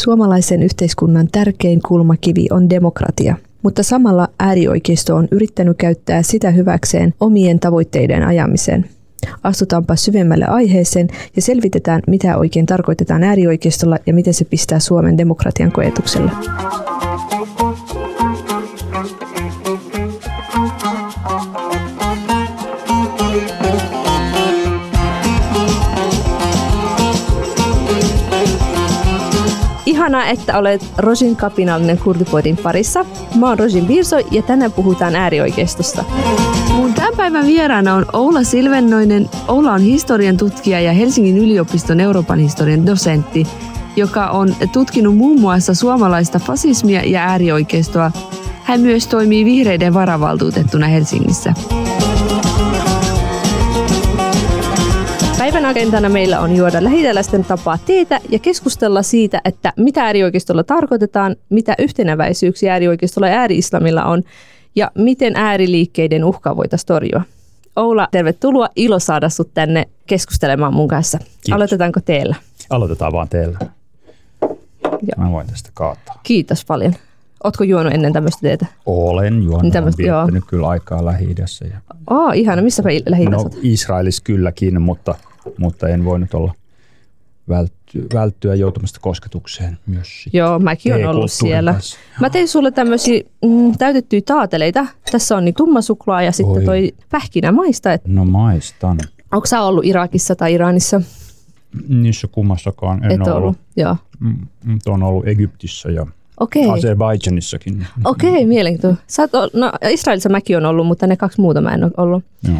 Suomalaisen yhteiskunnan tärkein kulmakivi on demokratia, mutta samalla äärioikeisto on yrittänyt käyttää sitä hyväkseen omien tavoitteiden ajamiseen. Astutaanpa syvemmälle aiheeseen ja selvitetään, mitä oikein tarkoitetaan äärioikeistolla ja miten se pistää Suomen demokratian koetuksella. Ihanaa, että olet Rosin kapinallinen kurdipoidin parissa. Mä oon Rosin Birso ja tänään puhutaan äärioikeistosta. Mun tämän päivän vieraana on Oula Silvennoinen. Oula on historian tutkija ja Helsingin yliopiston Euroopan historian dosentti, joka on tutkinut muun muassa suomalaista fasismia ja äärioikeistoa. Hän myös toimii vihreiden varavaltuutettuna Helsingissä. Päivän agendana meillä on juoda lähiteläisten tapaa teetä ja keskustella siitä, että mitä äärioikeistolla tarkoitetaan, mitä yhtenäväisyyksiä äärioikeistolla ja ääri-islamilla on ja miten ääriliikkeiden uhkaa voitaisiin torjua. Oula, tervetuloa. Ilo saada sut tänne keskustelemaan mun kanssa. Kiitos. Aloitetaanko teillä? Aloitetaan vaan teillä. Joo. Mä voin tästä kaataa. Kiitos paljon. Ootko juonut ennen tämmöistä teetä? Olen juonut. Niin tämmöistä, joo. kyllä aikaa Lähi-idässä. Ja... Oh, ihana. Missä lähi No Israelissa kylläkin, mutta mutta en voinut olla välttyä, välttyä joutumasta kosketukseen myös. Joo, mäkin olen ollut siellä. Kanssa. Mä tein sulle tämmöisiä mm, täytettyjä taateleita. Tässä on niin tumma suklaa ja sitten Oi. toi pähkinä maista. Et... No maistan. Onko sä ollut Irakissa tai Iranissa? Niissä kummassakaan en Et ollut. ollut. Joo. Mutta on ollut Egyptissä ja Okei. Azerbaidžanissakin. Okei, mielenkiintoista. Sä oot, no, Israelissa mäkin on ollut, mutta ne kaksi muuta mä en ole ollut. Joo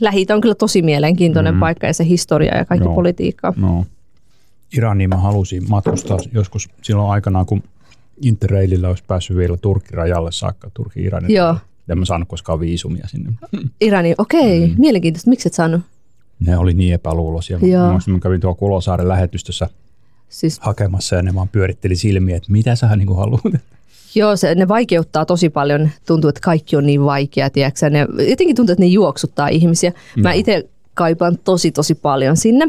lähi on kyllä tosi mielenkiintoinen mm. paikka ja se historia ja kaikki Joo. politiikka. No. Iraniin mä halusin matkustaa joskus silloin aikanaan, kun Interrailillä olisi päässyt vielä Turkin rajalle saakka, Turkin Iranin. Joo. En mä saanut koskaan viisumia sinne. Irani, okei. Okay. Mm. Mielenkiintoista. Miksi et saanut? Ne oli niin epäluuloisia. Joo. Mä kävin tuolla Kulosaaren lähetystössä siis... hakemassa ja ne vaan pyöritteli silmiä, että mitä sä niin haluat. Joo, se, ne vaikeuttaa tosi paljon. Tuntuu, että kaikki on niin vaikea, tiedätkö? Ne, jotenkin tuntuu, että ne juoksuttaa ihmisiä. No. Mä itse kaipaan tosi, tosi paljon sinne.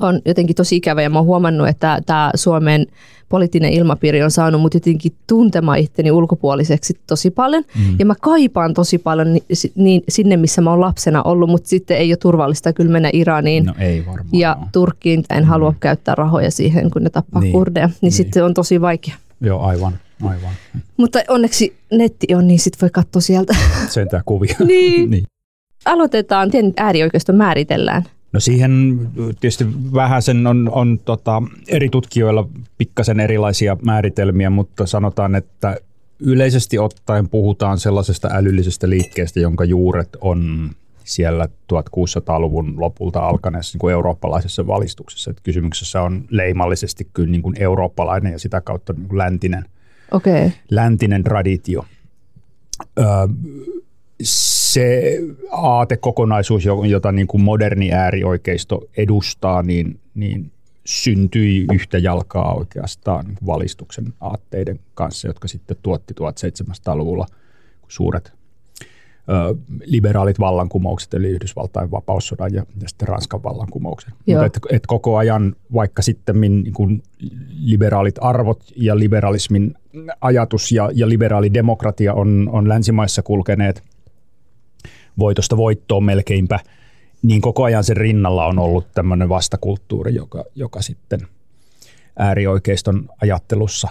On jotenkin tosi ikävä ja mä oon huomannut, että tämä Suomen poliittinen ilmapiiri on saanut mut jotenkin tuntemaan itteni ulkopuoliseksi tosi paljon. Mm. Ja mä kaipaan tosi paljon ni, niin, sinne, missä mä oon lapsena ollut, mutta sitten ei ole turvallista kyllä mennä Iraniin no ei varmaan, ja. Turkkiin. En mm. halua käyttää rahoja siihen, kun ne tappaa niin. kurdeja. Niin, niin sitten on tosi vaikea. Joo, aivan. Aivan. Mutta onneksi netti on, niin sitten voi katsoa sieltä. Sentään kuvia. niin. niin. Aloitetaan, miten äärioikeisto määritellään? No siihen tietysti vähän sen on, on tota, eri tutkijoilla pikkasen erilaisia määritelmiä, mutta sanotaan, että yleisesti ottaen puhutaan sellaisesta älyllisestä liikkeestä, jonka juuret on siellä 1600-luvun lopulta alkaneessa niin kuin eurooppalaisessa valistuksessa. Että kysymyksessä on leimallisesti kyllä niin kuin eurooppalainen ja sitä kautta niin kuin läntinen – okay. läntinen traditio. Ö, se aatekokonaisuus, jota niin kuin moderni äärioikeisto edustaa, niin, niin syntyi yhtä jalkaa oikeastaan valistuksen aatteiden kanssa, jotka sitten tuotti 1700-luvulla suuret liberaalit vallankumoukset, eli Yhdysvaltain vapaussodan ja, ja sitten Ranskan vallankumouksen. Mutta et, et koko ajan, vaikka sitten niin kun liberaalit arvot ja liberalismin ajatus ja, ja liberaali demokratia on, on länsimaissa kulkeneet voitosta voittoon melkeinpä, niin koko ajan sen rinnalla on ollut tämmöinen vastakulttuuri, joka, joka sitten äärioikeiston ajattelussa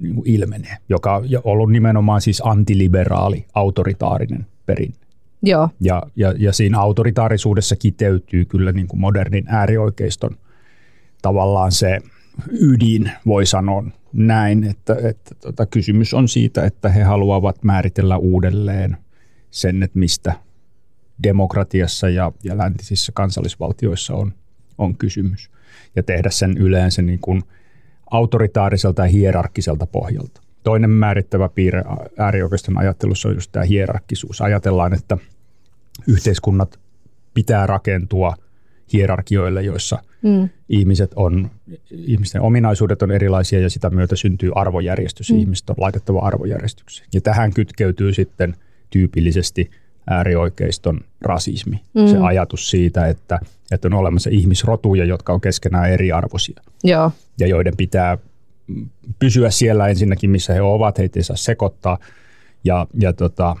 niin ilmenee, joka on ollut nimenomaan siis antiliberaali, autoritaarinen perin. Joo. Ja, ja, ja siinä autoritaarisuudessa kiteytyy kyllä niin kuin modernin äärioikeiston tavallaan se ydin, voi sanoa näin, että, että tota, kysymys on siitä, että he haluavat määritellä uudelleen sen, että mistä demokratiassa ja, ja läntisissä kansallisvaltioissa on, on kysymys. Ja tehdä sen yleensä niin kuin autoritaariselta ja hierarkkiselta pohjalta. Toinen määrittävä piirre äärioikeiston ajattelussa on just tämä hierarkkisuus. Ajatellaan, että yhteiskunnat pitää rakentua hierarkioille, joissa mm. ihmiset on, ihmisten ominaisuudet on erilaisia ja sitä myötä syntyy arvojärjestys. Mm. Ihmiset on laitettava arvojärjestykseen. Ja tähän kytkeytyy sitten tyypillisesti äärioikeiston rasismi. Mm. Se ajatus siitä, että, että on olemassa ihmisrotuja, jotka on keskenään eriarvoisia. Joo. Ja joiden pitää pysyä siellä ensinnäkin, missä he ovat, heitä ei saa sekoittaa ja, ja tota,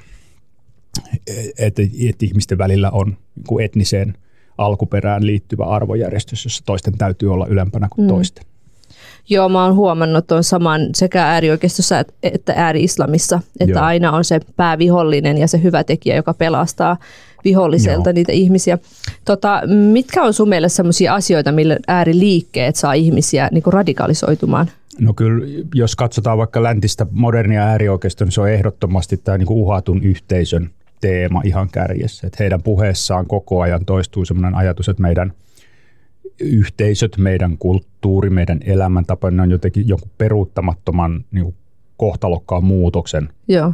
että et ihmisten välillä on etniseen alkuperään liittyvä arvojärjestys, jossa toisten täytyy olla ylempänä kuin mm. toisten. Joo, mä oon huomannut tuon saman sekä äärioikeistossa että ääri-islamissa, että Joo. aina on se päävihollinen ja se hyvä tekijä, joka pelastaa viholliselta Joo. niitä ihmisiä. Tota, mitkä on sun mielestä sellaisia asioita, millä ääriliikkeet saa ihmisiä niin radikalisoitumaan? No kyllä, jos katsotaan vaikka läntistä modernia äärioikeistoa, niin se on ehdottomasti tämä niin uhatun yhteisön teema ihan kärjessä. Että heidän puheessaan koko ajan toistuu sellainen ajatus, että meidän yhteisöt, meidän kulttuuri, meidän elämäntapa, ne on jotenkin joku peruuttamattoman niin kuin kohtalokkaan muutoksen Joo.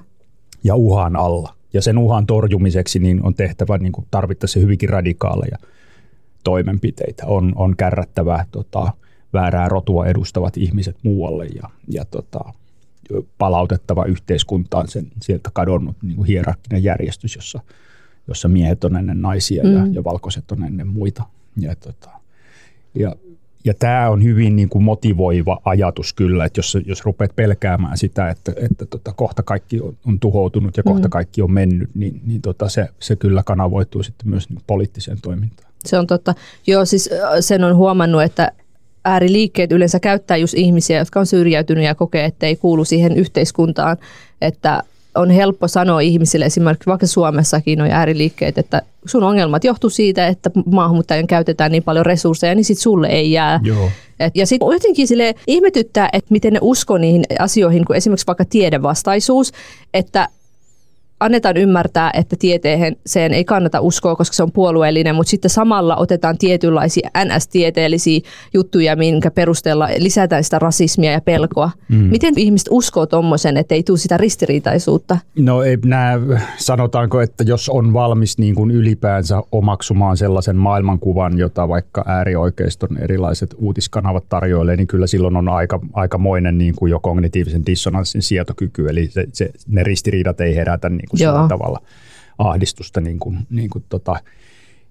ja uhan alla. Ja sen uhan torjumiseksi niin on tehtävä niin kuin tarvittaessa hyvinkin radikaaleja toimenpiteitä. On, on kärrättävä tota, väärää rotua edustavat ihmiset muualle ja, ja tota, palautettava yhteiskuntaan sen sieltä kadonnut niin kuin hierarkkinen järjestys, jossa, jossa miehet on ennen naisia mm. ja, ja valkoiset on ennen muita. Ja, tota, ja, ja tämä on hyvin niin kuin motivoiva ajatus kyllä, että jos, jos rupeat pelkäämään sitä, että, että tota, kohta kaikki on, on tuhoutunut ja kohta mm. kaikki on mennyt, niin, niin tota, se, se kyllä kanavoituu sitten myös niin poliittiseen toimintaan. Se on totta. Joo, siis sen on huomannut, että ääriliikkeet yleensä käyttää just ihmisiä, jotka on syrjäytynyt ja kokee, että ei kuulu siihen yhteiskuntaan. Että on helppo sanoa ihmisille, esimerkiksi vaikka Suomessakin on ääriliikkeet, että sun ongelmat johtuu siitä, että maahanmuuttajien käytetään niin paljon resursseja, niin sitten sulle ei jää. Joo. Et, ja sitten jotenkin sille ihmetyttää, että miten ne uskoo niihin asioihin, kuin esimerkiksi vaikka tiedevastaisuus, että annetaan ymmärtää, että tieteeseen sen ei kannata uskoa, koska se on puolueellinen, mutta sitten samalla otetaan tietynlaisia NS-tieteellisiä juttuja, minkä perusteella lisätään sitä rasismia ja pelkoa. Mm. Miten ihmiset uskoo tuommoisen, että ei tule sitä ristiriitaisuutta? No ei nää, sanotaanko, että jos on valmis niin kuin ylipäänsä omaksumaan sellaisen maailmankuvan, jota vaikka äärioikeiston erilaiset uutiskanavat tarjoilee, niin kyllä silloin on aika, aikamoinen niin kuin jo kognitiivisen dissonanssin sietokyky, eli se, se, ne ristiriidat ei herätä niin kuin sillä tavalla ahdistusta niin kuin, niin kuin tota,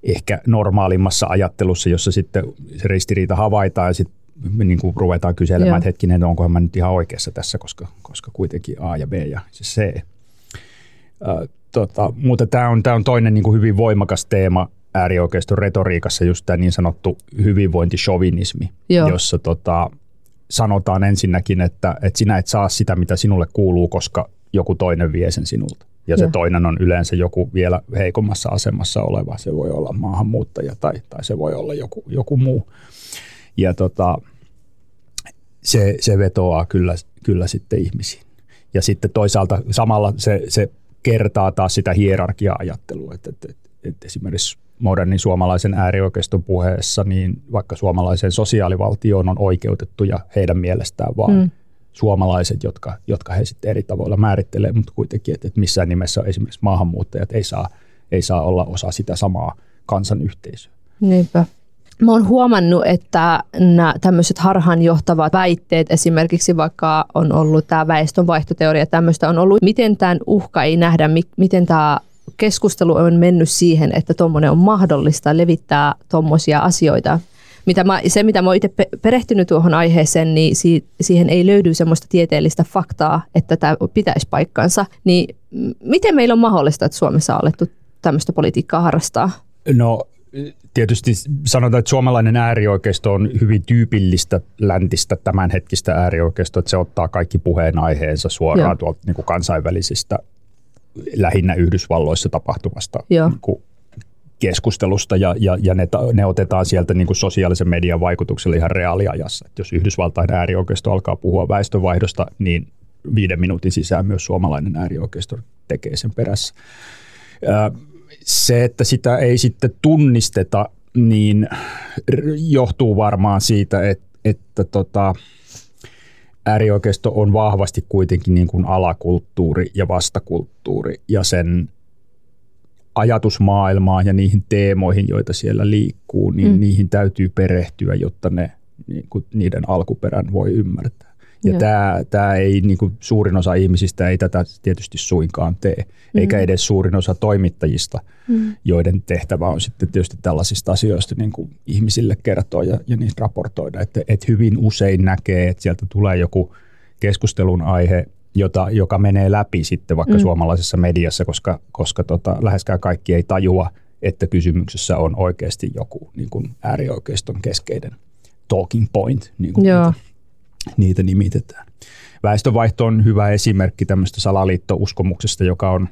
ehkä normaalimmassa ajattelussa, jossa sitten se ristiriita havaitaan ja sitten niin kuin ruvetaan kyselemään, Joo. että hetkinen, onkohan mä nyt ihan oikeassa tässä, koska, koska kuitenkin A ja B ja se C. Äh, tota, mutta tämä on, tää on toinen niin kuin hyvin voimakas teema äärioikeiston retoriikassa, just tämä niin sanottu hyvinvointishovinismi, Joo. jossa tota, sanotaan ensinnäkin, että, että sinä et saa sitä, mitä sinulle kuuluu, koska joku toinen vie sen sinulta ja se ja. toinen on yleensä joku vielä heikommassa asemassa oleva. Se voi olla maahanmuuttaja tai, tai se voi olla joku, joku muu. Ja tota, se, se vetoaa kyllä, kyllä sitten ihmisiin. Ja sitten toisaalta samalla se, se kertaa taas sitä hierarkia-ajattelua, että, että, että, että esimerkiksi modernin suomalaisen äärioikeiston puheessa, niin vaikka suomalaiseen sosiaalivaltioon on oikeutettu ja heidän mielestään vaan mm suomalaiset, jotka, jotka he sitten eri tavoilla määrittelee, mutta kuitenkin, että, että missään nimessä esimerkiksi maahanmuuttajat ei saa, ei saa olla osa sitä samaa kansanyhteisöä. Niinpä. Mä oon huomannut, että nämä tämmöiset harhaanjohtavat väitteet, esimerkiksi vaikka on ollut tämä väestönvaihtoteoria, tämmöistä on ollut, miten tämän uhka ei nähdä, miten tämä keskustelu on mennyt siihen, että tuommoinen on mahdollista levittää tuommoisia asioita mitä mä, se, mitä mä oon itse perehtynyt tuohon aiheeseen, niin si, siihen ei löydy semmoista tieteellistä faktaa, että tämä pitäisi paikkansa. Niin miten meillä on mahdollista, että Suomessa on alettu tämmöistä politiikkaa harrastaa? No tietysti sanotaan, että suomalainen äärioikeisto on hyvin tyypillistä läntistä tämänhetkistä äärioikeistoa, että se ottaa kaikki puheenaiheensa suoraan Joo. tuolta niin kuin kansainvälisistä lähinnä Yhdysvalloissa tapahtuvasta Joo. Niin kuin keskustelusta ja, ja, ja ne, ne otetaan sieltä niin kuin sosiaalisen median vaikutuksella ihan reaaliajassa. Et jos Yhdysvaltain äärioikeisto alkaa puhua väestönvaihdosta, niin viiden minuutin sisään myös suomalainen äärioikeisto tekee sen perässä. Se, että sitä ei sitten tunnisteta, niin johtuu varmaan siitä, että, että tota, äärioikeisto on vahvasti kuitenkin niin kuin alakulttuuri ja vastakulttuuri ja sen ajatusmaailmaan ja niihin teemoihin, joita siellä liikkuu, niin mm. niihin täytyy perehtyä, jotta ne, niin kuin, niiden alkuperän voi ymmärtää. Ja tämä, tämä ei, niin kuin suurin osa ihmisistä ei tätä tietysti suinkaan tee, mm. eikä edes suurin osa toimittajista, mm. joiden tehtävä on sitten tietysti tällaisista asioista niin kuin ihmisille kertoa ja, ja niistä raportoida. Että, että hyvin usein näkee, että sieltä tulee joku keskustelun aihe, jota, joka menee läpi sitten vaikka mm. suomalaisessa mediassa, koska, koska tota, läheskään kaikki ei tajua, että kysymyksessä on oikeasti joku niin kuin äärioikeiston keskeinen talking point, niin kuin niitä, niitä nimitetään. Väestönvaihto on hyvä esimerkki tämmöistä salaliittouskomuksesta, joka on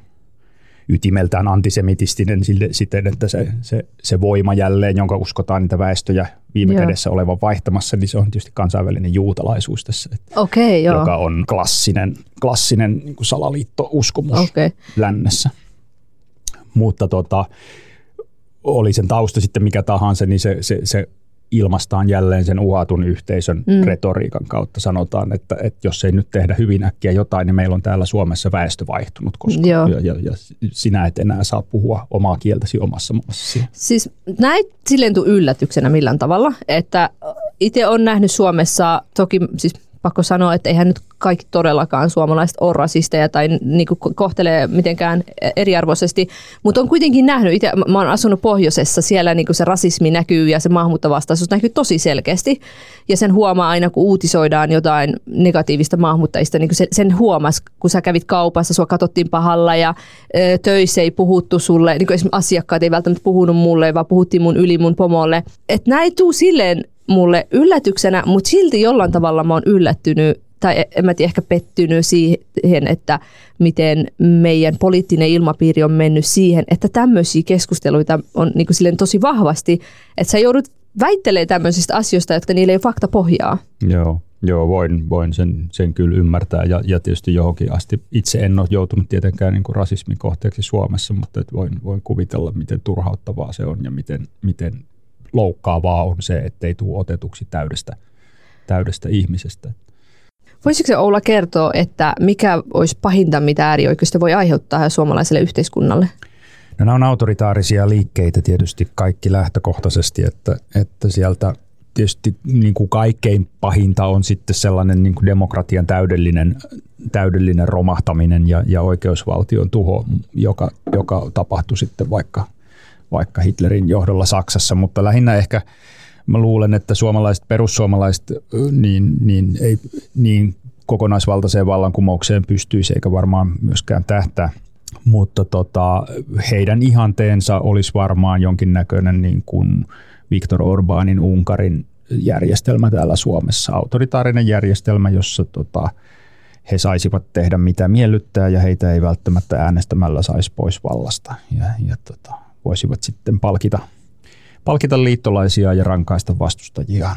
ytimeltään antisemitistinen siten, että se, se, se voima jälleen, jonka uskotaan niitä väestöjä viime joo. kädessä olevan vaihtamassa, niin se on tietysti kansainvälinen juutalaisuus tässä, että, okay, joo. joka on klassinen, klassinen niin kuin salaliittouskomus okay. lännessä. Mutta tota, oli sen tausta sitten mikä tahansa, niin se, se, se ilmastaan jälleen sen uhatun yhteisön mm. retoriikan kautta. Sanotaan, että, että jos ei nyt tehdä hyvin äkkiä jotain, niin meillä on täällä Suomessa väestö vaihtunut, koska ja, ja, ja sinä et enää saa puhua omaa kieltäsi omassa maassa. Siis näin silleen yllätyksenä millään tavalla, että itse on nähnyt Suomessa, toki siis pakko sanoa, että eihän nyt kaikki todellakaan suomalaiset ole rasisteja tai niin kuin kohtelee mitenkään eriarvoisesti, mutta on kuitenkin nähnyt, itse mä oon asunut pohjoisessa, siellä niin kuin se rasismi näkyy ja se maahanmuuttovastaisuus näkyy tosi selkeästi ja sen huomaa aina, kun uutisoidaan jotain negatiivista maahanmuuttajista, niin sen, sen kun sä kävit kaupassa, sua katsottiin pahalla ja ö, töissä ei puhuttu sulle, niin kuin esimerkiksi asiakkaat ei välttämättä puhunut mulle, vaan puhuttiin mun yli mun pomolle. Että näin tuu silleen mulle yllätyksenä, mutta silti jollain tavalla mä oon yllättynyt tai en mä tiedä, ehkä pettynyt siihen, että miten meidän poliittinen ilmapiiri on mennyt siihen, että tämmöisiä keskusteluita on niin kuin tosi vahvasti, että sä joudut väittelee tämmöisistä asioista, jotka niille ei fakta pohjaa. Joo, joo voin, voin sen, sen kyllä ymmärtää ja, ja tietysti johonkin asti. Itse en ole joutunut tietenkään niin kuin rasismin kohteeksi Suomessa, mutta et voin, voin kuvitella, miten turhauttavaa se on ja miten, miten loukkaavaa on se, ettei tule otetuksi täydestä, täydestä ihmisestä. Voisiko Oula kertoa, että mikä olisi pahinta, mitä äärioikeusto voi aiheuttaa suomalaiselle yhteiskunnalle? No nämä on autoritaarisia liikkeitä tietysti kaikki lähtökohtaisesti, että, että sieltä tietysti niin kuin kaikkein pahinta on sitten sellainen niin kuin demokratian täydellinen, täydellinen romahtaminen ja, ja oikeusvaltion tuho, joka, joka tapahtui sitten vaikka – vaikka Hitlerin johdolla Saksassa, mutta lähinnä ehkä mä luulen, että suomalaiset, perussuomalaiset niin, niin ei niin kokonaisvaltaiseen vallankumoukseen pystyisi eikä varmaan myöskään tähtää. Mutta tota, heidän ihanteensa olisi varmaan jonkinnäköinen niin kuin Viktor Orbanin Unkarin järjestelmä täällä Suomessa, autoritaarinen järjestelmä, jossa tota, he saisivat tehdä mitä miellyttää ja heitä ei välttämättä äänestämällä saisi pois vallasta. Ja, ja tota, voisivat sitten palkita, palkita liittolaisia ja rankaista vastustajia.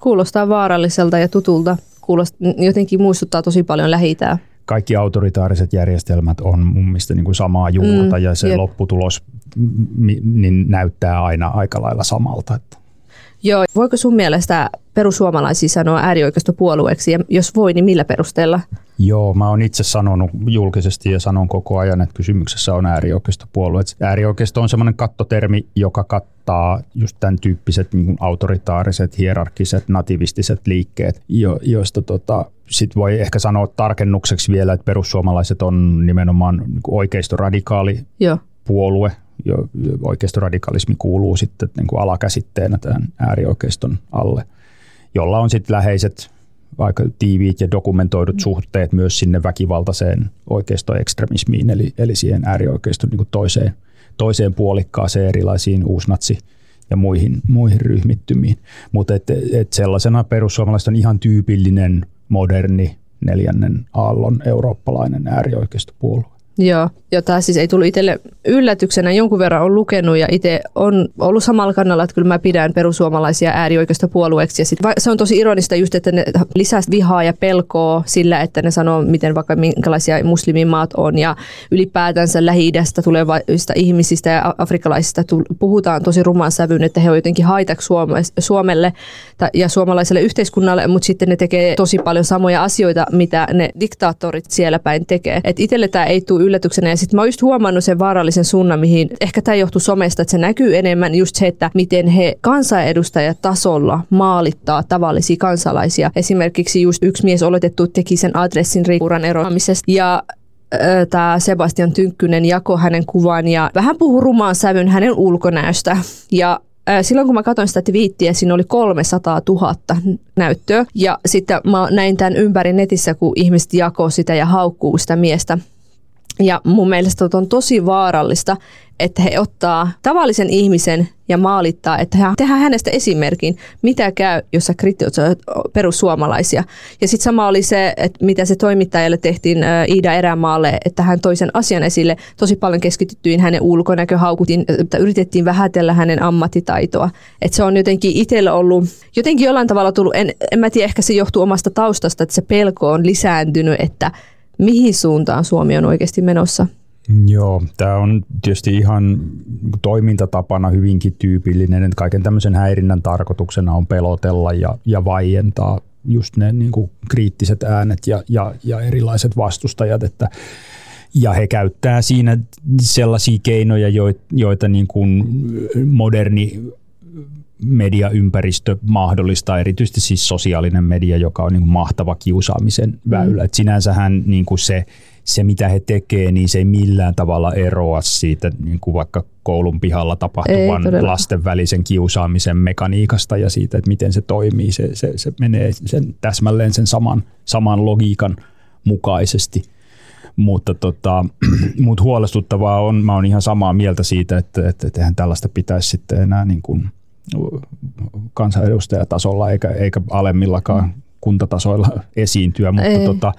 Kuulostaa vaaralliselta ja tutulta. Kuulost, jotenkin muistuttaa tosi paljon lähi Kaikki autoritaariset järjestelmät on mun mielestä niin kuin samaa juurta mm, ja se jep. lopputulos niin näyttää aina aika lailla samalta. Että. Joo, voiko sun mielestä perussuomalaisia sanoa äärioikeistopuolueeksi ja jos voi, niin millä perusteella? Joo, mä oon itse sanonut julkisesti ja sanon koko ajan, että kysymyksessä on äärioikeistopuolue. Äärioikeisto on semmoinen kattotermi, joka kattaa just tämän tyyppiset niin autoritaariset, hierarkiset, nativistiset liikkeet, jo, joista tota, sit voi ehkä sanoa tarkennukseksi vielä, että perussuomalaiset on nimenomaan niin oikeistoradikaali Joo. puolue, jo, oikeistoradikalismi kuuluu sitten niin kuin alakäsitteenä tämän äärioikeiston alle, jolla on sitten läheiset aika tiiviit ja dokumentoidut mm. suhteet myös sinne väkivaltaiseen oikeistoekstremismiin, eli, eli siihen äärioikeiston niin toiseen, toiseen puolikkaaseen erilaisiin uusnatsi- ja muihin, muihin ryhmittymiin. Mutta et, et sellaisena perussuomalaiset on ihan tyypillinen, moderni, neljännen aallon eurooppalainen äärioikeistopuolue. Joo, jota siis ei tullut itselle yllätyksenä. Jonkun verran on lukenut ja itse on ollut samalla kannalla, että kyllä mä pidän perussuomalaisia äärioikeista puolueeksi. Ja sit, se on tosi ironista just, että ne lisää vihaa ja pelkoa sillä, että ne sanoo, miten vaikka minkälaisia muslimimaat on ja ylipäätänsä Lähi-idästä tulevista ihmisistä ja afrikkalaisista puhutaan tosi rumaan sävyyn, että he on jotenkin haitaksi Suomelle ja suomalaiselle yhteiskunnalle, mutta sitten ne tekee tosi paljon samoja asioita, mitä ne diktaattorit siellä päin tekee. Et itselle tämä ei tule yllätyksenä. Ja sitten mä oon just huomannut sen vaarallisen suunnan, mihin ehkä tämä johtuu somesta, että se näkyy enemmän just se, että miten he kansanedustajatasolla maalittaa tavallisia kansalaisia. Esimerkiksi just yksi mies oletettu teki sen adressin riikuran eroamisesta. Ja tämä Sebastian Tynkkynen jako hänen kuvan ja vähän puhuu rumaan sävyn hänen ulkonäöstä. Ja silloin kun mä katsoin sitä twiittiä, siinä oli 300 000 näyttöä. Ja sitten mä näin tämän ympäri netissä, kun ihmiset jakoo sitä ja haukkuu sitä miestä. Ja mun mielestä on tosi vaarallista, että he ottaa tavallisen ihmisen ja maalittaa, että he tehdään hänestä esimerkin, mitä käy, jos sä kritisoit perussuomalaisia. Ja sitten sama oli se, että mitä se toimittajalle tehtiin Iida Erämaalle, että hän toi sen asian esille. Tosi paljon keskityttyin hänen ulkonäköhaukutin, että yritettiin vähätellä hänen ammattitaitoa. Että se on jotenkin itsellä ollut, jotenkin jollain tavalla tullut, en, en mä tiedä, ehkä se johtuu omasta taustasta, että se pelko on lisääntynyt, että mihin suuntaan Suomi on oikeasti menossa. Joo, tämä on tietysti ihan toimintatapana hyvinkin tyypillinen, että kaiken tämmöisen häirinnän tarkoituksena on pelotella ja, ja vaientaa just ne niin kuin kriittiset äänet ja, ja, ja erilaiset vastustajat, että ja he käyttää siinä sellaisia keinoja, joita niin kuin moderni mediaympäristö mahdollistaa, erityisesti siis sosiaalinen media, joka on niin kuin mahtava kiusaamisen väylä. Mm. Et sinänsähän niin kuin se, se, mitä he tekee, niin se ei millään tavalla eroa siitä niin kuin vaikka koulun pihalla tapahtuvan ei, lasten välisen kiusaamisen mekaniikasta ja siitä, että miten se toimii. Se, se, se menee sen, täsmälleen sen saman, saman logiikan mukaisesti. Mutta tota, mut huolestuttavaa on, mä oon ihan samaa mieltä siitä, että, että, että eihän tällaista pitäisi sitten enää niin kuin – kansanedustajatasolla eikä, eikä alemmillakaan mm. kuntatasoilla esiintyä, mutta tota,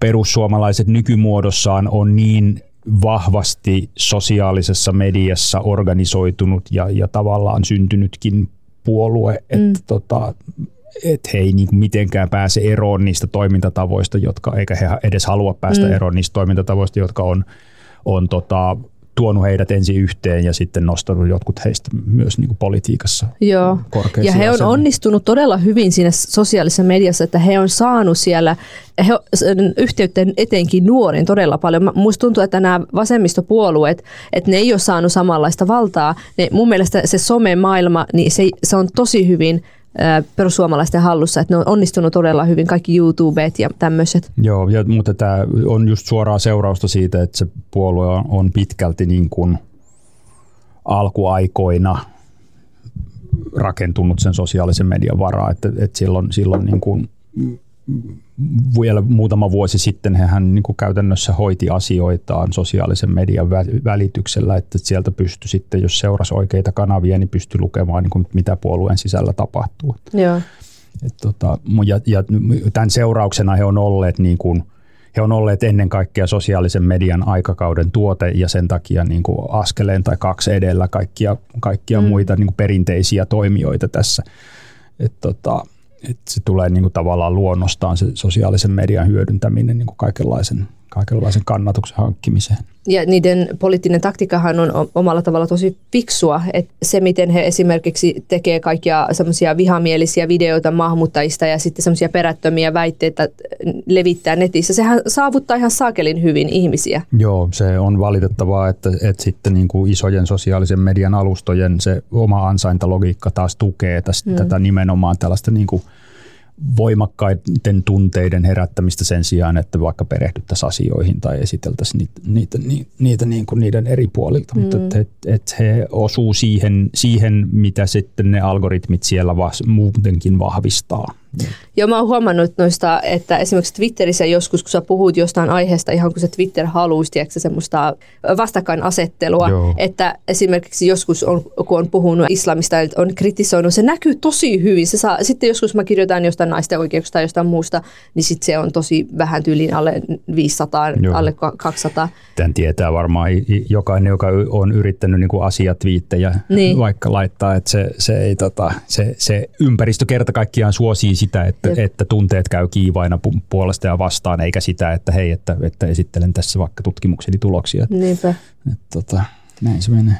perussuomalaiset nykymuodossaan on niin vahvasti sosiaalisessa mediassa organisoitunut ja, ja tavallaan syntynytkin puolue, että mm. tota, et he ei niin kuin mitenkään pääse eroon niistä toimintatavoista, jotka, eikä he edes halua päästä mm. eroon niistä toimintatavoista, jotka on, on tota, tuonut heidät ensin yhteen ja sitten nostanut jotkut heistä myös niin kuin politiikassa Joo. Ja he on onnistunut todella hyvin siinä sosiaalisessa mediassa, että he on saanut siellä he, yhteyttä etenkin nuorin todella paljon. Minusta tuntuu, että nämä vasemmistopuolueet, että ne ei ole saanut samanlaista valtaa. Ne, mun mielestä se some-maailma, niin se, se on tosi hyvin – perussuomalaisten hallussa, että ne on onnistunut todella hyvin, kaikki YouTubet ja tämmöiset. Joo, ja, mutta tämä on just suoraa seurausta siitä, että se puolue on pitkälti niin kuin alkuaikoina rakentunut sen sosiaalisen median varaa, että, että silloin, silloin niin kuin vielä muutama vuosi sitten hän niin kuin käytännössä hoiti asioitaan sosiaalisen median välityksellä, että sieltä pystyi sitten, jos seurasi oikeita kanavia, niin pystyi lukemaan, niin kuin, mitä puolueen sisällä tapahtuu. Joo. Et tota, ja, ja tämän seurauksena he on olleet niin kuin, he on olleet ennen kaikkea sosiaalisen median aikakauden tuote ja sen takia niin kuin askeleen tai kaksi edellä kaikkia, kaikkia mm. muita niin kuin perinteisiä toimijoita tässä. Et tota, että se tulee niin kuin tavallaan luonnostaan se sosiaalisen median hyödyntäminen niin kuin kaikenlaisen, kaikenlaisen kannatuksen hankkimiseen. Ja niiden poliittinen taktikahan on omalla tavalla tosi fiksua, että se miten he esimerkiksi tekee kaikkia semmoisia vihamielisiä videoita maahanmuuttajista ja sitten semmoisia perättömiä väitteitä levittää netissä, sehän saavuttaa ihan saakelin hyvin ihmisiä. Joo, se on valitettavaa, että, että sitten niin kuin isojen sosiaalisen median alustojen se oma ansaintalogiikka taas tukee tästä, mm. tätä nimenomaan tällaista niin kuin voimakkaiden tunteiden herättämistä sen sijaan, että vaikka perehdyttäisiin asioihin tai esiteltäisiin niitä, niitä, niitä, niitä niin kuin niiden eri puolilta. Mm. Mutta että et, et he osuu siihen, siihen, mitä sitten ne algoritmit siellä vas, muutenkin vahvistaa. Joo, mä oon huomannut noista, että esimerkiksi Twitterissä joskus, kun sä puhut jostain aiheesta, ihan kun se Twitter haluaisi, tiedätkö, semmoista vastakkainasettelua, Joo. että esimerkiksi joskus, on, kun on puhunut islamista, on kritisoinut, se näkyy tosi hyvin. Se saa, sitten joskus mä kirjoitan jostain naisten oikeuksista tai jostain muusta, niin sitten se on tosi vähän tyyliin alle 500, Joo. alle 200. Tämän tietää varmaan jokainen, joka on yrittänyt niin asiatviittejä niin. vaikka laittaa, että se, se, ei, tota, se, se ympäristö kerta kaikkiaan suosii sitä, että, että tunteet käy kiivaina puolesta ja vastaan, eikä sitä, että hei, että, että esittelen tässä vaikka tutkimukseni tuloksia. Niinpä. Että, tota, näin se menee.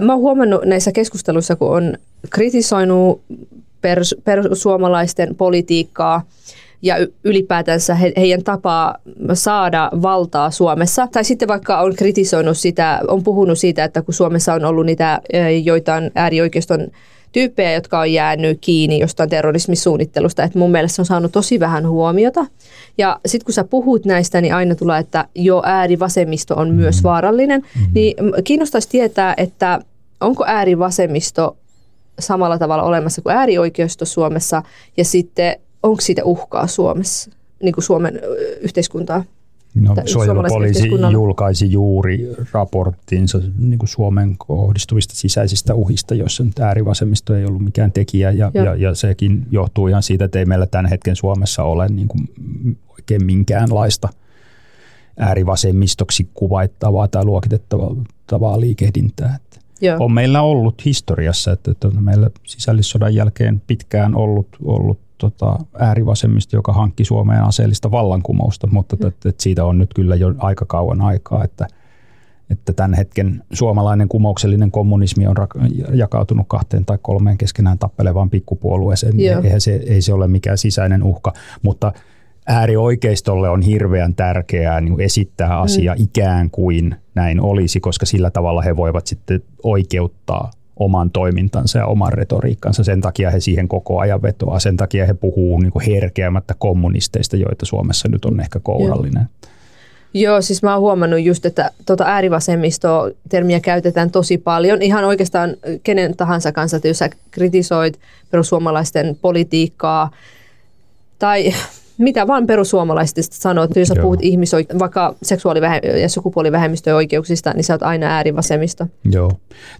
Mä oon huomannut näissä keskusteluissa, kun on kritisoinut perus, perussuomalaisten politiikkaa ja ylipäätänsä he, heidän tapaa saada valtaa Suomessa. Tai sitten vaikka on kritisoinut sitä, on puhunut siitä, että kun Suomessa on ollut niitä joitain äärioikeiston tyyppejä, jotka on jäänyt kiinni jostain terrorismisuunnittelusta, että mun mielestä se on saanut tosi vähän huomiota. Ja sitten kun sä puhut näistä, niin aina tulee, että jo äärivasemmisto on myös mm-hmm. vaarallinen. Mm-hmm. Niin kiinnostaisi tietää, että onko äärivasemmisto samalla tavalla olemassa kuin äärioikeisto Suomessa ja sitten onko siitä uhkaa Suomessa, niin kuin Suomen yhteiskuntaa? No, suojelupoliisi julkaisi juuri raporttinsa niin kuin Suomen kohdistuvista sisäisistä uhista, joissa nyt äärivasemmisto ei ollut mikään tekijä ja, ja, ja sekin johtuu ihan siitä, että ei meillä tämän hetken Suomessa ole niin kuin oikein minkäänlaista äärivasemmistoksi kuvaittavaa tai luokitettavaa liikehdintää. Joo. On meillä ollut historiassa, että, että on meillä sisällissodan jälkeen pitkään ollut, ollut tota, äärivasemmista, joka hankki Suomeen aseellista vallankumousta, mutta mm. että, että siitä on nyt kyllä jo aika kauan aikaa, että, että tämän hetken suomalainen kumouksellinen kommunismi on jakautunut kahteen tai kolmeen keskenään tappelevaan pikkupuolueeseen. Eihän se, ei se ole mikään sisäinen uhka, mutta äärioikeistolle on hirveän tärkeää niin esittää mm. asia mm. ikään kuin näin olisi, koska sillä tavalla he voivat sitten oikeuttaa oman toimintansa ja oman retoriikkansa. Sen takia he siihen koko ajan vetoaa. Sen takia he puhuu niin herkeämättä kommunisteista, joita Suomessa nyt on ehkä kourallinen. Joo. Joo, siis mä oon huomannut just, että tuota äärivasemmisto-termiä käytetään tosi paljon. Ihan oikeastaan kenen tahansa kanssa, että jos sä kritisoit perussuomalaisten politiikkaa tai mitä vaan perussuomalaiset sanoo, että jos sä puhut ihmisoik- vaikka seksuaali- ja sukupuolivähemmistöjen oikeuksista, niin sä oot aina äärivasemmista. Joo.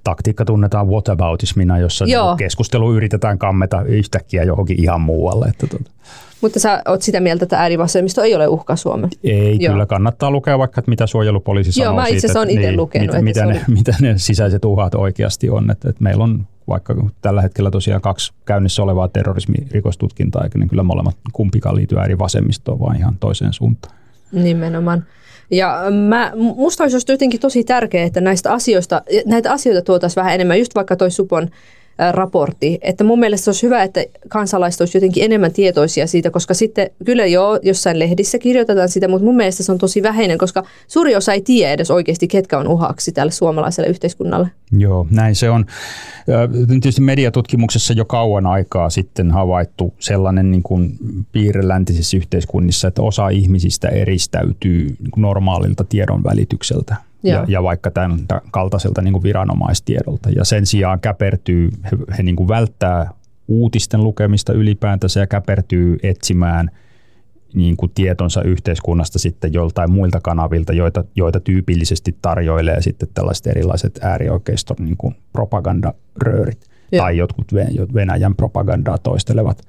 Taktiikka tunnetaan whataboutismina, jossa Joo. keskustelu yritetään kammeta yhtäkkiä johonkin ihan muualle. Että tuota. Mutta sä oot sitä mieltä, että äärivasemmisto ei ole uhka Suomeen? Ei, Joo. kyllä kannattaa lukea vaikka, että mitä suojelupoliisi sanoo Joo, mä itse asiassa itse niin, lukenut. Mitä, mitä, ne, oli... mitä ne sisäiset uhat oikeasti on. Että, että meillä on vaikka tällä hetkellä tosiaan kaksi käynnissä olevaa terrorismirikostutkintaa, eikä ne kyllä molemmat kumpikaan liity äärivasemmistoon, vaan ihan toiseen suuntaan. Nimenomaan. Ja mä, musta olisi jotenkin tosi tärkeää, että näistä asioista, näitä asioita tuotaisiin vähän enemmän, just vaikka toi Supon raportti. Että mun mielestä olisi hyvä, että kansalaiset olisivat jotenkin enemmän tietoisia siitä, koska sitten kyllä jo jossain lehdissä kirjoitetaan sitä, mutta mun mielestä se on tosi vähäinen, koska suuri osa ei tiedä edes oikeasti, ketkä on uhaksi tälle suomalaiselle yhteiskunnalle. Joo, näin se on. Tietysti mediatutkimuksessa jo kauan aikaa sitten havaittu sellainen niin kuin piirre läntisissä yhteiskunnissa, että osa ihmisistä eristäytyy niin normaalilta tiedon välitykseltä ja, ja vaikka tämän kaltaiselta niin kuin viranomaistiedolta. Ja sen sijaan käpertyy, he, he niin kuin välttää uutisten lukemista ylipäätänsä ja käpertyy etsimään niin kuin tietonsa yhteiskunnasta sitten joltain muilta kanavilta, joita, joita tyypillisesti tarjoilee sitten tällaiset erilaiset äärioikeiston niin kuin propagandaröörit ja. tai jotkut Venäjän propagandaa toistelevat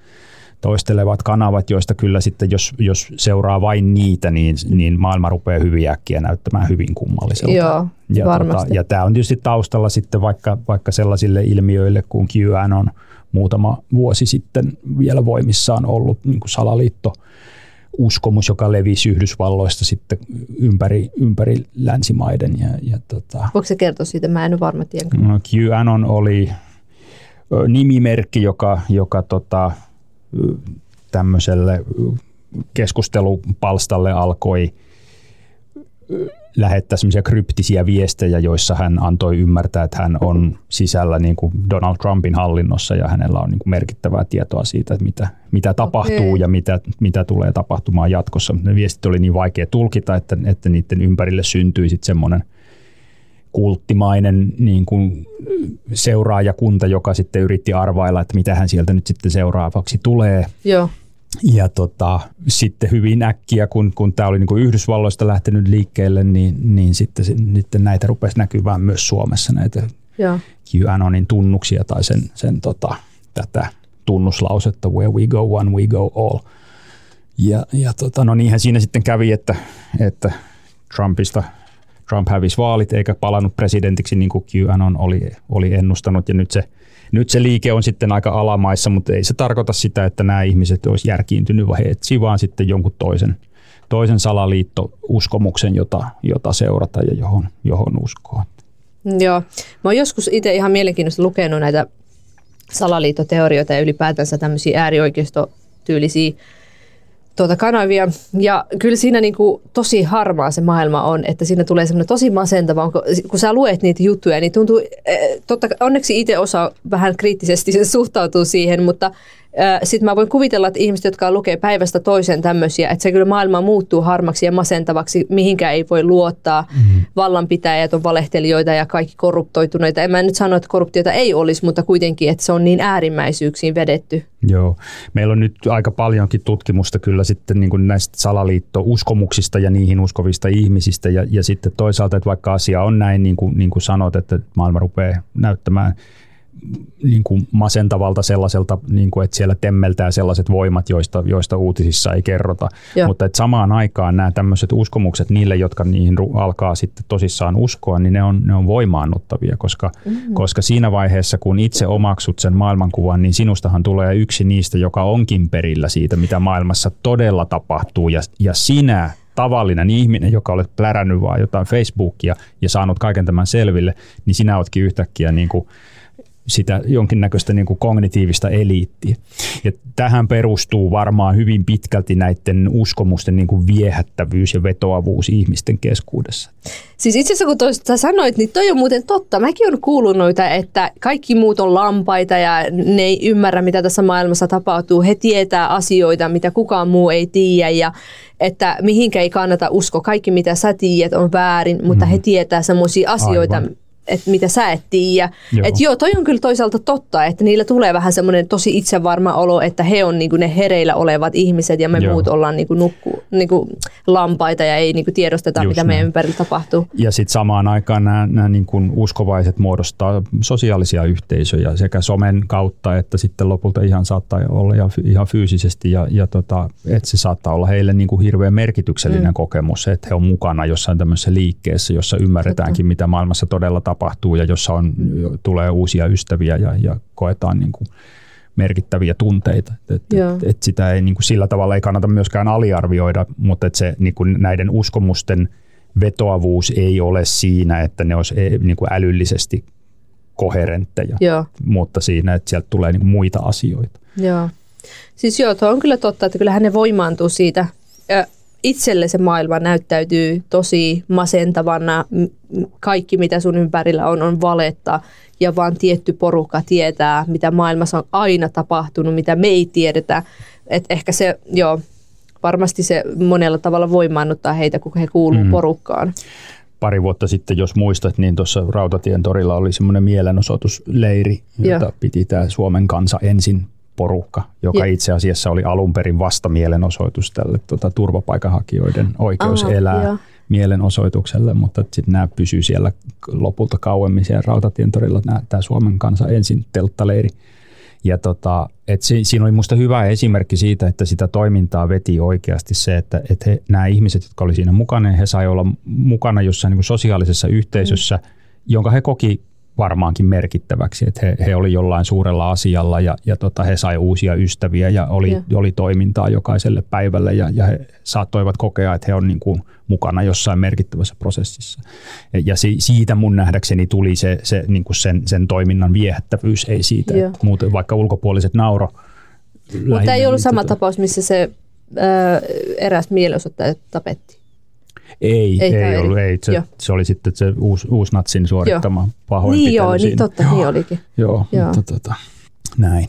toistelevat kanavat, joista kyllä sitten, jos, jos seuraa vain niitä, niin, niin maailma rupeaa hyvin äkkiä näyttämään hyvin kummalliselta. Joo, ja, varmasti. Tota, ja tämä on tietysti taustalla sitten vaikka, vaikka sellaisille ilmiöille kuin QAnon muutama vuosi sitten vielä voimissaan ollut niin kuin salaliitto uskomus, joka levisi Yhdysvalloista sitten ympäri, ympäri länsimaiden. Ja, ja tota, Voiko se kertoa siitä? Mä en ole varma tiedä. No, QAnon oli nimimerkki, joka, joka tota, tämmöiselle keskustelupalstalle alkoi lähettää semmoisia kryptisiä viestejä, joissa hän antoi ymmärtää, että hän on sisällä niin kuin Donald Trumpin hallinnossa ja hänellä on niin kuin merkittävää tietoa siitä, että mitä, mitä tapahtuu okay. ja mitä, mitä tulee tapahtumaan jatkossa. Ne viestit oli niin vaikea tulkita, että, että niiden ympärille syntyi sitten semmoinen – kulttimainen niin kuin seuraajakunta, joka sitten yritti arvailla, että mitä hän sieltä nyt sitten seuraavaksi tulee. Joo. Ja tota, sitten hyvin äkkiä, kun, kun tämä oli niin kuin Yhdysvalloista lähtenyt liikkeelle, niin, niin sitten, sitten näitä rupesi näkymään myös Suomessa näitä Joo. QAnonin tunnuksia tai sen, sen tota, tätä tunnuslausetta where we go one, we go all. Ja, ja tota, no niinhän siinä sitten kävi, että, että Trumpista Trump hävisi vaalit eikä palannut presidentiksi niin kuin QAnon oli, oli ennustanut ja nyt se, nyt se liike on sitten aika alamaissa, mutta ei se tarkoita sitä, että nämä ihmiset olisi järkiintynyt, vaan he etsivät vaan sitten jonkun toisen, toisen salaliitto-uskomuksen, jota, jota seurata ja johon, johon uskoa. Joo. Mä oon joskus itse ihan mielenkiintoista lukenut näitä salaliittoteorioita ja ylipäätänsä tämmöisiä äärioikeistotyylisiä tuota kanavia. Ja kyllä siinä niin kuin tosi harmaa se maailma on, että siinä tulee semmoinen tosi masentava, kun sä luet niitä juttuja, niin tuntuu, eh, totta, onneksi itse osaa vähän kriittisesti suhtautua siihen, mutta sitten mä voin kuvitella, että ihmiset, jotka lukee päivästä toiseen tämmöisiä, että se kyllä maailma muuttuu harmaksi ja masentavaksi, mihinkään ei voi luottaa. Mm-hmm. Vallanpitäjät on valehtelijoita ja kaikki korruptoituneita. En mä nyt sano, että korruptiota ei olisi, mutta kuitenkin, että se on niin äärimmäisyyksiin vedetty. Joo. Meillä on nyt aika paljonkin tutkimusta kyllä sitten niin kuin näistä salaliitto-uskomuksista ja niihin uskovista ihmisistä. Ja, ja sitten toisaalta, että vaikka asia on näin, niin kuin, niin kuin sanot, että maailma rupeaa näyttämään – niin kuin masentavalta sellaiselta, niin kuin, että siellä temmeltää sellaiset voimat, joista, joista uutisissa ei kerrota. Joo. Mutta että samaan aikaan nämä tämmöiset uskomukset niille, jotka niihin alkaa sitten tosissaan uskoa, niin ne on, ne on voimaannuttavia, koska, mm-hmm. koska siinä vaiheessa, kun itse omaksut sen maailmankuvan, niin sinustahan tulee yksi niistä, joka onkin perillä siitä, mitä maailmassa todella tapahtuu, ja, ja sinä tavallinen ihminen, joka olet plärännyt vaan jotain Facebookia ja saanut kaiken tämän selville, niin sinä oletkin yhtäkkiä niin kuin sitä jonkinnäköistä niin kuin kognitiivista eliittiä. Ja tähän perustuu varmaan hyvin pitkälti näiden uskomusten niin kuin viehättävyys ja vetoavuus ihmisten keskuudessa. Siis itse asiassa kun toista sanoit, niin toi on muuten totta. Mäkin olen kuullut noita, että kaikki muut on lampaita ja ne ei ymmärrä, mitä tässä maailmassa tapahtuu. He tietää asioita, mitä kukaan muu ei tiedä ja että mihinkä ei kannata uskoa. Kaikki, mitä sä tiedät, on väärin, mutta mm. he tietää sellaisia asioita, Aivan että mitä sä et tiedä. Joo. Et joo, toi on kyllä toisaalta totta, että niillä tulee vähän semmoinen tosi itsevarma olo, että he on niinku ne hereillä olevat ihmiset ja me joo. muut ollaan niinku nukku, niinku lampaita ja ei niinku tiedosteta, Just mitä näin. meidän ympärillä tapahtuu. Ja sitten samaan aikaan nämä, nämä niinku uskovaiset muodostaa sosiaalisia yhteisöjä sekä somen kautta, että sitten lopulta ihan saattaa olla ihan fyysisesti ja, ja tota, että se saattaa olla heille niinku hirveän merkityksellinen mm. kokemus, että he on mukana jossain tämmöisessä liikkeessä, jossa ymmärretäänkin, Totta. mitä maailmassa todella tapahtuu tapahtuu ja jossa on, tulee uusia ystäviä ja, ja koetaan niin kuin merkittäviä tunteita. Et, et, et sitä ei niin kuin sillä tavalla ei kannata myöskään aliarvioida, mutta et se niin kuin näiden uskomusten vetoavuus ei ole siinä, että ne olisi e, niin kuin älyllisesti koherentteja, joo. mutta siinä, että sieltä tulee niin kuin muita asioita. Joo. Siis joo, tuo on kyllä totta, että kyllähän ne voimaantuu siitä itselle se maailma näyttäytyy tosi masentavana. Kaikki, mitä sun ympärillä on, on valetta ja vaan tietty porukka tietää, mitä maailmassa on aina tapahtunut, mitä me ei tiedetä. Et ehkä se, joo, varmasti se monella tavalla voimaannuttaa heitä, kun he kuuluu mm. porukkaan pari vuotta sitten, jos muistat, niin tuossa Rautatien torilla oli semmoinen mielenosoitusleiri, jota Joo. piti tämä Suomen kansa ensin porukka, joka ja. itse asiassa oli alun perin vasta mielenosoitus tälle tota, turvapaikanhakijoiden oikeus Aha, elää ja. mielenosoitukselle, mutta sitten nämä pysyy siellä lopulta kauemmin siellä Rautatientorilla, tämä Suomen kansa ensin telttaleiri. Ja tota, et si, siinä oli minusta hyvä esimerkki siitä, että sitä toimintaa veti oikeasti se, että et he, nämä ihmiset, jotka oli siinä mukana, he sai olla mukana jossain niin sosiaalisessa yhteisössä, mm. jonka he koki varmaankin merkittäväksi, että he, he oli jollain suurella asialla ja, ja tota, he sai uusia ystäviä ja oli, yeah. oli toimintaa jokaiselle päivälle ja, ja he saattoivat kokea, että he on niin kuin mukana jossain merkittävässä prosessissa. Ja, si, siitä mun nähdäkseni tuli se, se niin kuin sen, sen toiminnan viehättävyys, ei siitä, yeah. että muuten, vaikka ulkopuoliset nauro. Mutta ei ollut sama tapaus, missä se ää, eräs mielenosoittaja tapetti. Ei, ei, ei ollut. Ei. Se, se oli sitten se uusi, uusi natsin suorittama pahoinpitely Niin joo, niin totta, joo. niin olikin. Joo, joo. Mutta, tota, näin.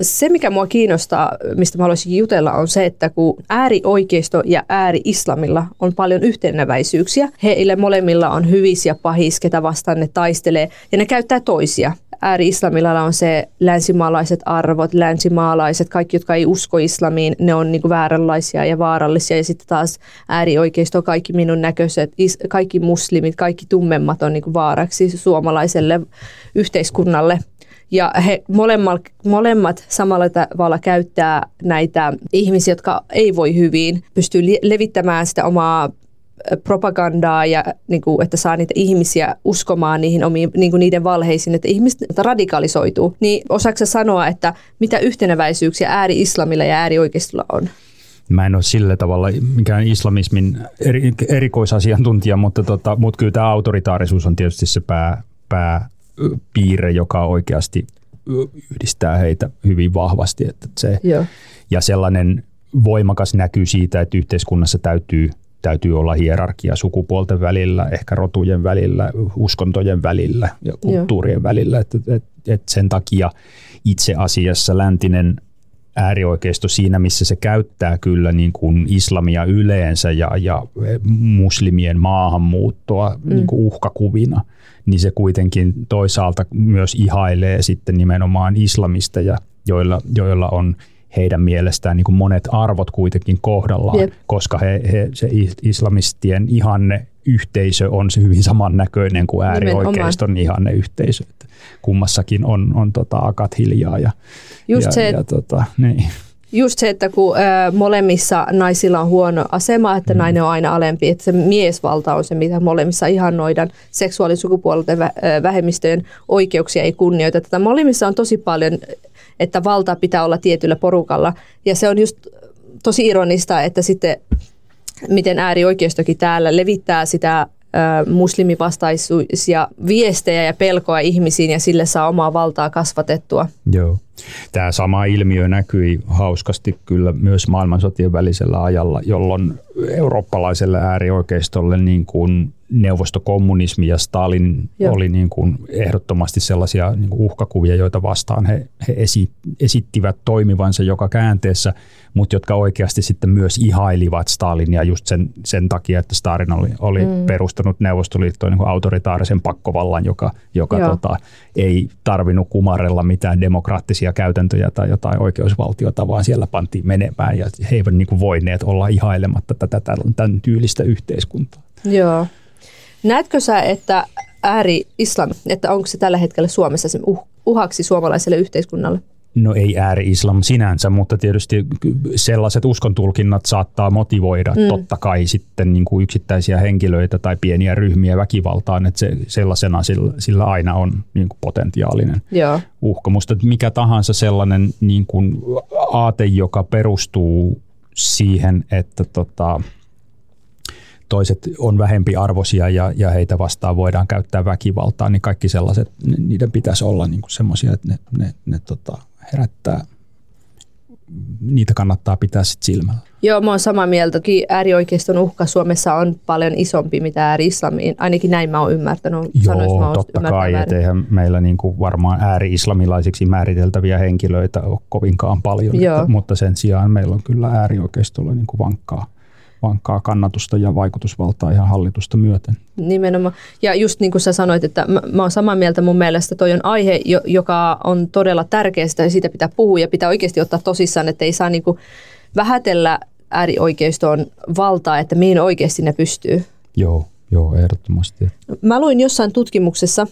Se, mikä mua kiinnostaa, mistä mä haluaisin jutella, on se, että kun äärioikeisto ja ääri-islamilla on paljon yhteneväisyyksiä, heille molemmilla on hyvis ja pahis, ketä vastaan ne taistelee, ja ne käyttää toisia ääri-islamilla on se länsimaalaiset arvot, länsimaalaiset, kaikki, jotka ei usko islamiin, ne on niin vääränlaisia ja vaarallisia. Ja sitten taas äärioikeisto, kaikki minun näköiset, kaikki muslimit, kaikki tummemmat on niin vaaraksi suomalaiselle yhteiskunnalle. Ja he molemmat, molemmat samalla tavalla käyttää näitä ihmisiä, jotka ei voi hyvin, pystyy levittämään sitä omaa propagandaa ja niin kuin, että saa niitä ihmisiä uskomaan niihin omiin, niin kuin niiden valheisiin, että ihmiset radikalisoituu. Niin osaako sanoa, että mitä yhteneväisyyksiä ääri-islamilla ja äärioikeistolla on? Mä en ole sillä tavalla mikään islamismin eri, erikoisasiantuntija, mutta, tota, mutta kyllä tämä autoritaarisuus on tietysti se pää, pääpiirre, joka oikeasti yhdistää heitä hyvin vahvasti. Että se, Joo. Ja sellainen voimakas näkyy siitä, että yhteiskunnassa täytyy, täytyy olla hierarkia sukupuolten välillä, ehkä rotujen välillä, uskontojen välillä ja kulttuurien Joo. välillä. Et, et, et sen takia itse asiassa läntinen äärioikeisto siinä, missä se käyttää kyllä niin kuin islamia yleensä ja, ja muslimien maahanmuuttoa mm. niin kuin uhkakuvina, niin se kuitenkin toisaalta myös ihailee sitten nimenomaan islamisteja, joilla, joilla on heidän mielestään niin kuin monet arvot kuitenkin kohdallaan, yep. koska he, he, se islamistien ihanne yhteisö on se hyvin samannäköinen kuin äärioikeiston ihanne yhteisö. Että kummassakin on, on tota, akat hiljaa ja, Just ja, se, ja, tota, niin. Just se, että kun ä, molemmissa naisilla on huono asema, että mm. nainen on aina alempi, että se miesvalta on se, mitä molemmissa ihannoidaan. Seksuaalisukupuolten vä, vähemmistöjen oikeuksia ei kunnioiteta. Molemmissa on tosi paljon, että valta pitää olla tietyllä porukalla. Ja se on just tosi ironista, että sitten miten äärioikeistokin täällä levittää sitä muslimivastaisuisia viestejä ja pelkoa ihmisiin ja sille saa omaa valtaa kasvatettua. Joo. Tämä sama ilmiö näkyi hauskasti kyllä myös maailmansotien välisellä ajalla, jolloin eurooppalaiselle äärioikeistolle niin kuin neuvostokommunismi ja Stalin Joo. oli niin kuin ehdottomasti sellaisia niin kuin uhkakuvia, joita vastaan he, he esi, esittivät toimivansa joka käänteessä, mutta jotka oikeasti sitten myös ihailivat Stalinia just sen, sen takia, että Stalin oli, oli mm. perustanut Neuvostoliittoon niin autoritaarisen pakkovallan, joka, joka tota, ei tarvinnut kumarella mitään demokraattisia käytäntöjä tai jotain oikeusvaltiota, vaan siellä pantiin menemään ja he eivät niin voineet olla ihailematta tätä tämän tyylistä yhteiskuntaa. Joo. Näetkö sä, että ääri-islam, että onko se tällä hetkellä Suomessa uh, uhaksi suomalaiselle yhteiskunnalle? No ei ääri-islam sinänsä, mutta tietysti sellaiset uskontulkinnat saattaa motivoida mm. totta kai sitten niin kuin yksittäisiä henkilöitä tai pieniä ryhmiä väkivaltaan, että se, sellaisena sillä, sillä aina on niin kuin potentiaalinen Joo. uhka. Musta mikä tahansa sellainen niin kuin aate, joka perustuu siihen, että tota, toiset on vähempi arvoisia ja, ja heitä vastaan voidaan käyttää väkivaltaa, niin kaikki sellaiset, niiden pitäisi olla niin semmoisia, että ne, ne, ne tota, herättää, niitä kannattaa pitää sitten silmällä. Joo, mä oon samaa mieltä. Äärioikeiston uhka Suomessa on paljon isompi mitä ääri-islamiin. Ainakin näin mä oon ymmärtänyt. Joo, mä totta kai. Et eihän meillä niinku varmaan ääri-islamilaisiksi määriteltäviä henkilöitä ole kovinkaan paljon. Että, mutta sen sijaan meillä on kyllä äärioikeistolla niinku vankkaa vankkaa kannatusta ja vaikutusvaltaa ihan hallitusta myöten. Nimenomaan. Ja just niin kuin sä sanoit, että mä, mä oon samaa mieltä mun mielestä, toi on aihe, joka on todella tärkeä, ja siitä pitää puhua ja pitää oikeasti ottaa tosissaan, että ei saa niin kuin vähätellä äärioikeistoon valtaa, että mihin oikeasti ne pystyy. Joo, joo, ehdottomasti. Mä luin jossain tutkimuksessa,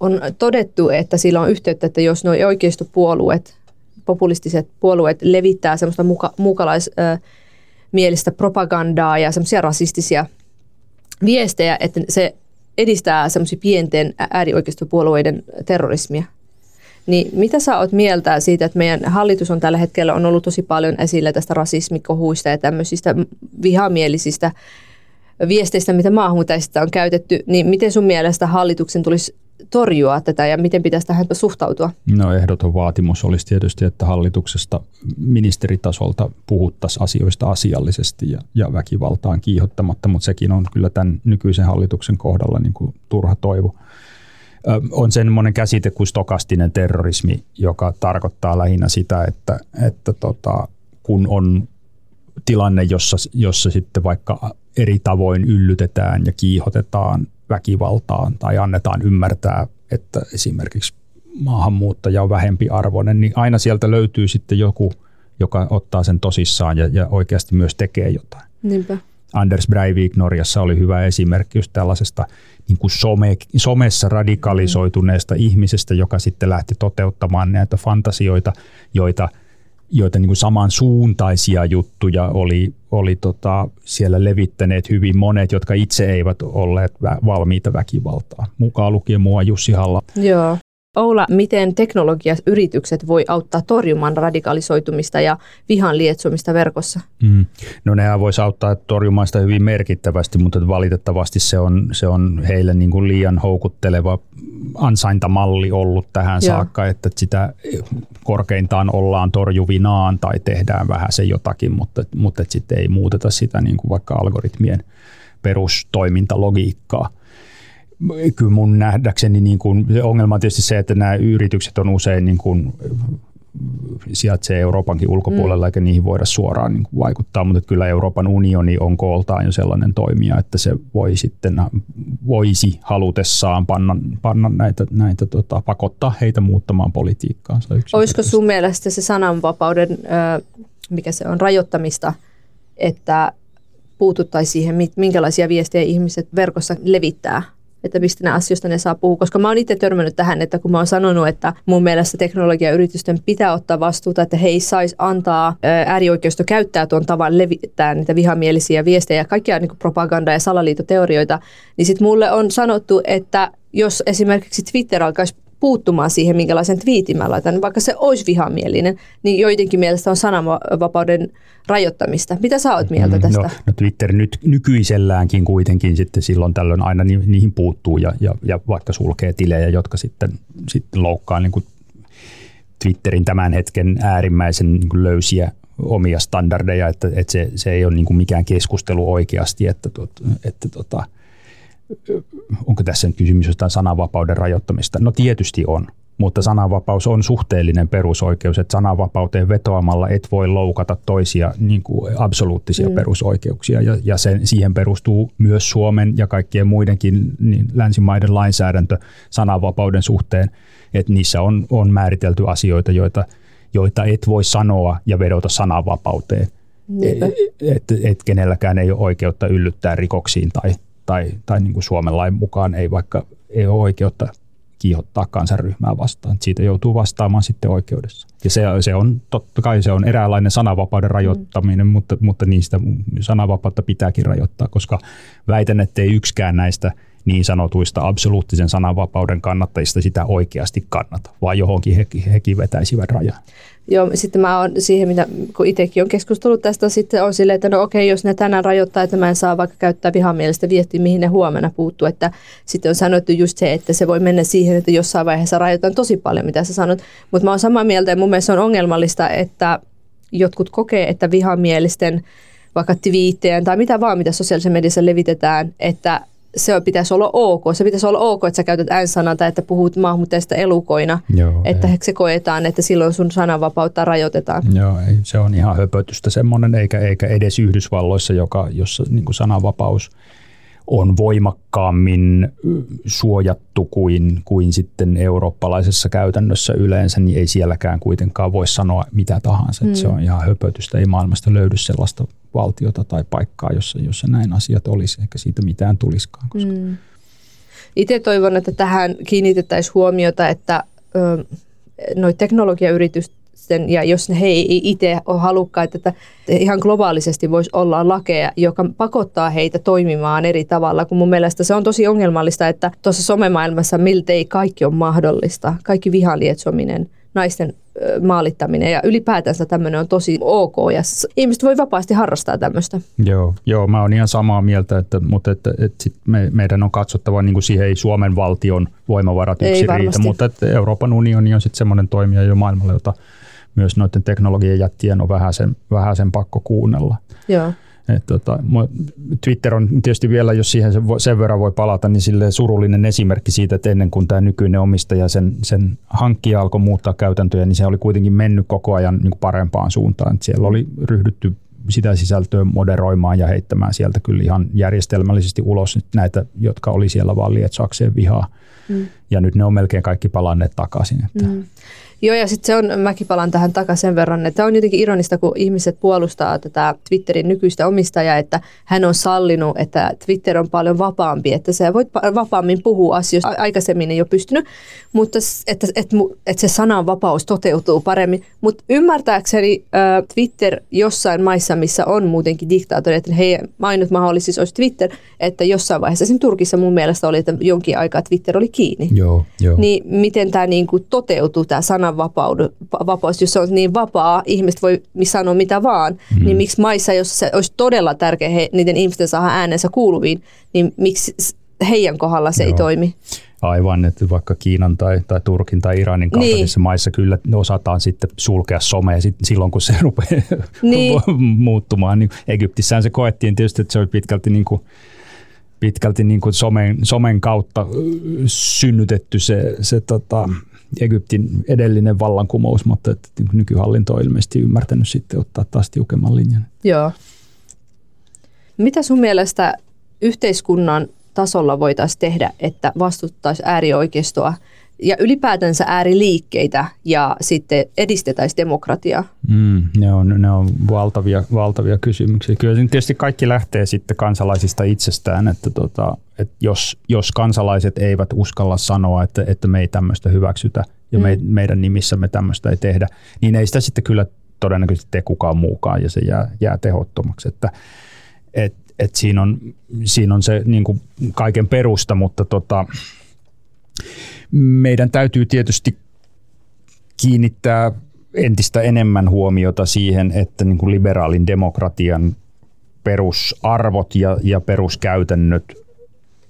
on todettu, että sillä on yhteyttä, että jos nuo oikeistopuolueet, populistiset puolueet levittää semmoista muka, mukalais, äh, mielistä propagandaa ja semmoisia rasistisia viestejä, että se edistää semmoisia pienten äärioikeistopuolueiden terrorismia. Niin mitä sä oot mieltä siitä, että meidän hallitus on tällä hetkellä on ollut tosi paljon esillä tästä rasismikohuista ja tämmöisistä vihamielisistä viesteistä, mitä maahanmuuttajista on käytetty, niin miten sun mielestä hallituksen tulisi torjua tätä ja miten pitäisi tähän suhtautua? No ehdoton vaatimus olisi tietysti, että hallituksesta ministeritasolta puhuttaisiin asioista asiallisesti ja, ja väkivaltaan kiihottamatta, mutta sekin on kyllä tämän nykyisen hallituksen kohdalla niin kuin turha toivo. On semmoinen käsite kuin stokastinen terrorismi, joka tarkoittaa lähinnä sitä, että, että tota, kun on tilanne, jossa, jossa sitten vaikka eri tavoin yllytetään ja kiihotetaan väkivaltaan tai annetaan ymmärtää, että esimerkiksi maahanmuuttaja on vähempi arvoinen, niin aina sieltä löytyy sitten joku, joka ottaa sen tosissaan ja, ja oikeasti myös tekee jotain. Niinpä. Anders Breivik Norjassa oli hyvä esimerkki just tällaisesta niin kuin some, somessa radikalisoituneesta mm. ihmisestä, joka sitten lähti toteuttamaan näitä fantasioita, joita – joita niin kuin samansuuntaisia juttuja oli, oli tota, siellä levittäneet hyvin monet, jotka itse eivät olleet valmiita väkivaltaa. Mukaan lukien mua Jussi Halla. Joo. Oula, miten teknologiayritykset voi auttaa torjumaan radikalisoitumista ja vihan lietsomista verkossa? Mm. No nehän voisi auttaa torjumaan sitä hyvin merkittävästi, mutta valitettavasti se on, se on heille niin kuin liian houkutteleva ansaintamalli ollut tähän Joo. saakka, että sitä korkeintaan ollaan torjuvinaan tai tehdään vähän se jotakin, mutta, mutta sitten ei muuteta sitä niin kuin vaikka algoritmien perustoimintalogiikkaa kyllä mun nähdäkseni niin kuin, se ongelma on tietysti se, että nämä yritykset on usein niin kuin, sijaitsee Euroopankin ulkopuolella, mm. eikä niihin voida suoraan niin kuin vaikuttaa, mutta kyllä Euroopan unioni on kooltaan jo sellainen toimija, että se voi sitten, voisi halutessaan panna, panna näitä, näitä tota, pakottaa heitä muuttamaan politiikkaansa. Olisiko sun mielestä se sananvapauden, mikä se on, rajoittamista, että puututtaisiin siihen, minkälaisia viestejä ihmiset verkossa levittää että mistä nämä asioista ne saa puhua. Koska mä oon itse törmännyt tähän, että kun mä oon sanonut, että mun mielestä teknologiayritysten pitää ottaa vastuuta, että he ei saisi antaa äärioikeusto käyttää tuon tavan levittää niitä vihamielisiä viestejä ja kaikkia niin propaganda- ja salaliitoteorioita, niin sitten mulle on sanottu, että jos esimerkiksi Twitter alkaisi puuttumaan siihen, minkälaisen twiitin mä laitan, vaikka se olisi vihamielinen, niin joidenkin mielestä on sananvapauden rajoittamista. Mitä sä oot mieltä mm, tästä? No, no Twitter nyt nykyiselläänkin kuitenkin sitten silloin tällöin aina ni, niihin puuttuu ja, ja, ja vaikka sulkee tilejä, jotka sitten, sitten loukkaa niin kuin Twitterin tämän hetken äärimmäisen niin löysiä omia standardeja, että, että se, se ei ole niin kuin mikään keskustelu oikeasti, että, että, että tota, onko tässä nyt kysymys jostain sananvapauden rajoittamista? No tietysti on, mutta sananvapaus on suhteellinen perusoikeus, että sananvapauteen vetoamalla et voi loukata toisia niin kuin absoluuttisia mm. perusoikeuksia ja, ja sen, siihen perustuu myös Suomen ja kaikkien muidenkin niin länsimaiden lainsäädäntö sananvapauden suhteen, että niissä on, on määritelty asioita, joita, joita et voi sanoa ja vedota sananvapauteen. Että et, et kenelläkään ei ole oikeutta yllyttää rikoksiin tai, tai, tai niin kuin Suomen lain mukaan ei vaikka ei ole oikeutta kiihottaa kansanryhmää vastaan. Siitä joutuu vastaamaan sitten oikeudessa. Ja se, se on totta kai se on eräänlainen sananvapauden rajoittaminen, mm. mutta, mutta niistä sananvapautta pitääkin rajoittaa, koska väitän, että ei yksikään näistä – niin sanotuista absoluuttisen sananvapauden kannattajista sitä oikeasti kannata, vaan johonkin he, hekin vetäisivät rajan. Joo, sitten mä oon siihen, mitä, kun itsekin on keskustellut tästä, sitten on silleen, että no okei, jos ne tänään rajoittaa, että mä en saa vaikka käyttää vihamielistä viestiä, mihin ne huomenna puuttuu, että sitten on sanottu just se, että se voi mennä siihen, että jossain vaiheessa rajoitan tosi paljon, mitä sä sanot, mutta mä oon samaa mieltä ja mun mielestä on ongelmallista, että jotkut kokee, että vihamielisten vaikka twiittejä tai mitä vaan, mitä sosiaalisessa mediassa levitetään, että se pitäisi olla ok. Se pitäisi olla ok, että sä käytät n-sanaa tai että puhut maahanmuuttajista elukoina. Joo, että ei. se koetaan, että silloin sun sananvapautta rajoitetaan. Joo, ei, se on ihan höpötystä semmoinen, eikä, eikä edes Yhdysvalloissa, joka, jossa niin sananvapaus – on voimakkaammin suojattu kuin, kuin sitten eurooppalaisessa käytännössä yleensä, niin ei sielläkään kuitenkaan voi sanoa mitä tahansa. Mm. Se on ihan höpötystä. Ei maailmasta löydy sellaista valtiota tai paikkaa, jossa, jossa näin asiat olisi, eikä siitä mitään tulisikaan. Koska... Mm. Itse toivon, että tähän kiinnitettäisiin huomiota, että ö, noi teknologiayritykset sitten, ja jos he ei itse ole halukkaita, että ihan globaalisesti voisi olla lakeja, joka pakottaa heitä toimimaan eri tavalla, kun mun mielestä se on tosi ongelmallista, että tuossa somemaailmassa miltei kaikki on mahdollista, kaikki vihalietsominen, naisten maalittaminen ja ylipäätänsä tämmöinen on tosi ok. Ja ihmiset voi vapaasti harrastaa tämmöistä. Joo, joo mä oon ihan samaa mieltä, että, mutta että, että sit me, meidän on katsottava, niin kuin siihen ei Suomen valtion voimavarat yksin riitä, mutta että Euroopan unioni on sitten semmoinen toimija jo maailmalla, jota myös noiden teknologian jättien on vähän sen, vähän sen pakko kuunnella. Joo. Et tota, Twitter on tietysti vielä, jos siihen sen verran voi palata, niin sille surullinen esimerkki siitä, että ennen kuin tämä nykyinen omistaja sen, sen hankkija alkoi muuttaa käytäntöjä, niin se oli kuitenkin mennyt koko ajan niin kuin parempaan suuntaan. Et siellä oli ryhdytty sitä sisältöä moderoimaan ja heittämään sieltä kyllä ihan järjestelmällisesti ulos näitä, jotka oli siellä vaan lietsoakseen vihaa. Mm. Ja nyt ne on melkein kaikki palanneet takaisin. Että. Mm. Joo, ja sitten se on, mäkin palaan tähän takaisin sen verran, että on jotenkin ironista, kun ihmiset puolustaa tätä Twitterin nykyistä omistajaa, että hän on sallinut, että Twitter on paljon vapaampi, että se voit vapaammin puhua asioista. Aikaisemmin ei ole pystynyt, mutta että, että, että se sananvapaus toteutuu paremmin. Mutta ymmärtääkseni äh, Twitter jossain maissa, missä on muutenkin diktaattori, että hei, ainut mahdollisuus olisi Twitter, että jossain vaiheessa, esimerkiksi Turkissa mun mielestä oli, että jonkin aikaa Twitter oli kiinni. Joo, joo. Niin miten tämä niinku toteutuu, tämä sananvapaus, jos se on niin vapaa, ihmiset voi sanoa mitä vaan, mm. niin miksi maissa, jos se olisi todella tärkeä he, niiden ihmisten saada äänensä kuuluviin, niin miksi heidän kohdalla se Joo. ei toimi? Aivan, että vaikka Kiinan tai, tai Turkin tai Iranin kaltaisissa niin. maissa kyllä osataan sitten sulkea somea sit silloin, kun se rupeaa niin. muuttumaan. Niin Egyptissään se koettiin tietysti, että se oli pitkälti niin kuin pitkälti niin kuin somen, somen kautta synnytetty se, se tota, Egyptin edellinen vallankumous, mutta että nykyhallinto on ilmeisesti ymmärtänyt sitten ottaa taas tiukemman linjan. Joo. Mitä sun mielestä yhteiskunnan tasolla voitaisiin tehdä, että vastuttaisi äärioikeistoa ja ylipäätänsä ääriliikkeitä ja sitten edistetäisiin demokratiaa? Mm, ne, on, ne on valtavia, valtavia kysymyksiä. Kyllä tietysti kaikki lähtee sitten kansalaisista itsestään, että, tota, että jos, jos kansalaiset eivät uskalla sanoa, että, että me ei tämmöistä hyväksytä ja mm. me, meidän nimissämme tämmöistä ei tehdä, niin ei sitä sitten kyllä todennäköisesti tee kukaan muukaan ja se jää, jää tehottomaksi. Että, et, et siinä, on, siinä on se niin kuin kaiken perusta, mutta tota, meidän täytyy tietysti kiinnittää entistä enemmän huomiota siihen, että niin kuin liberaalin demokratian perusarvot ja, ja peruskäytännöt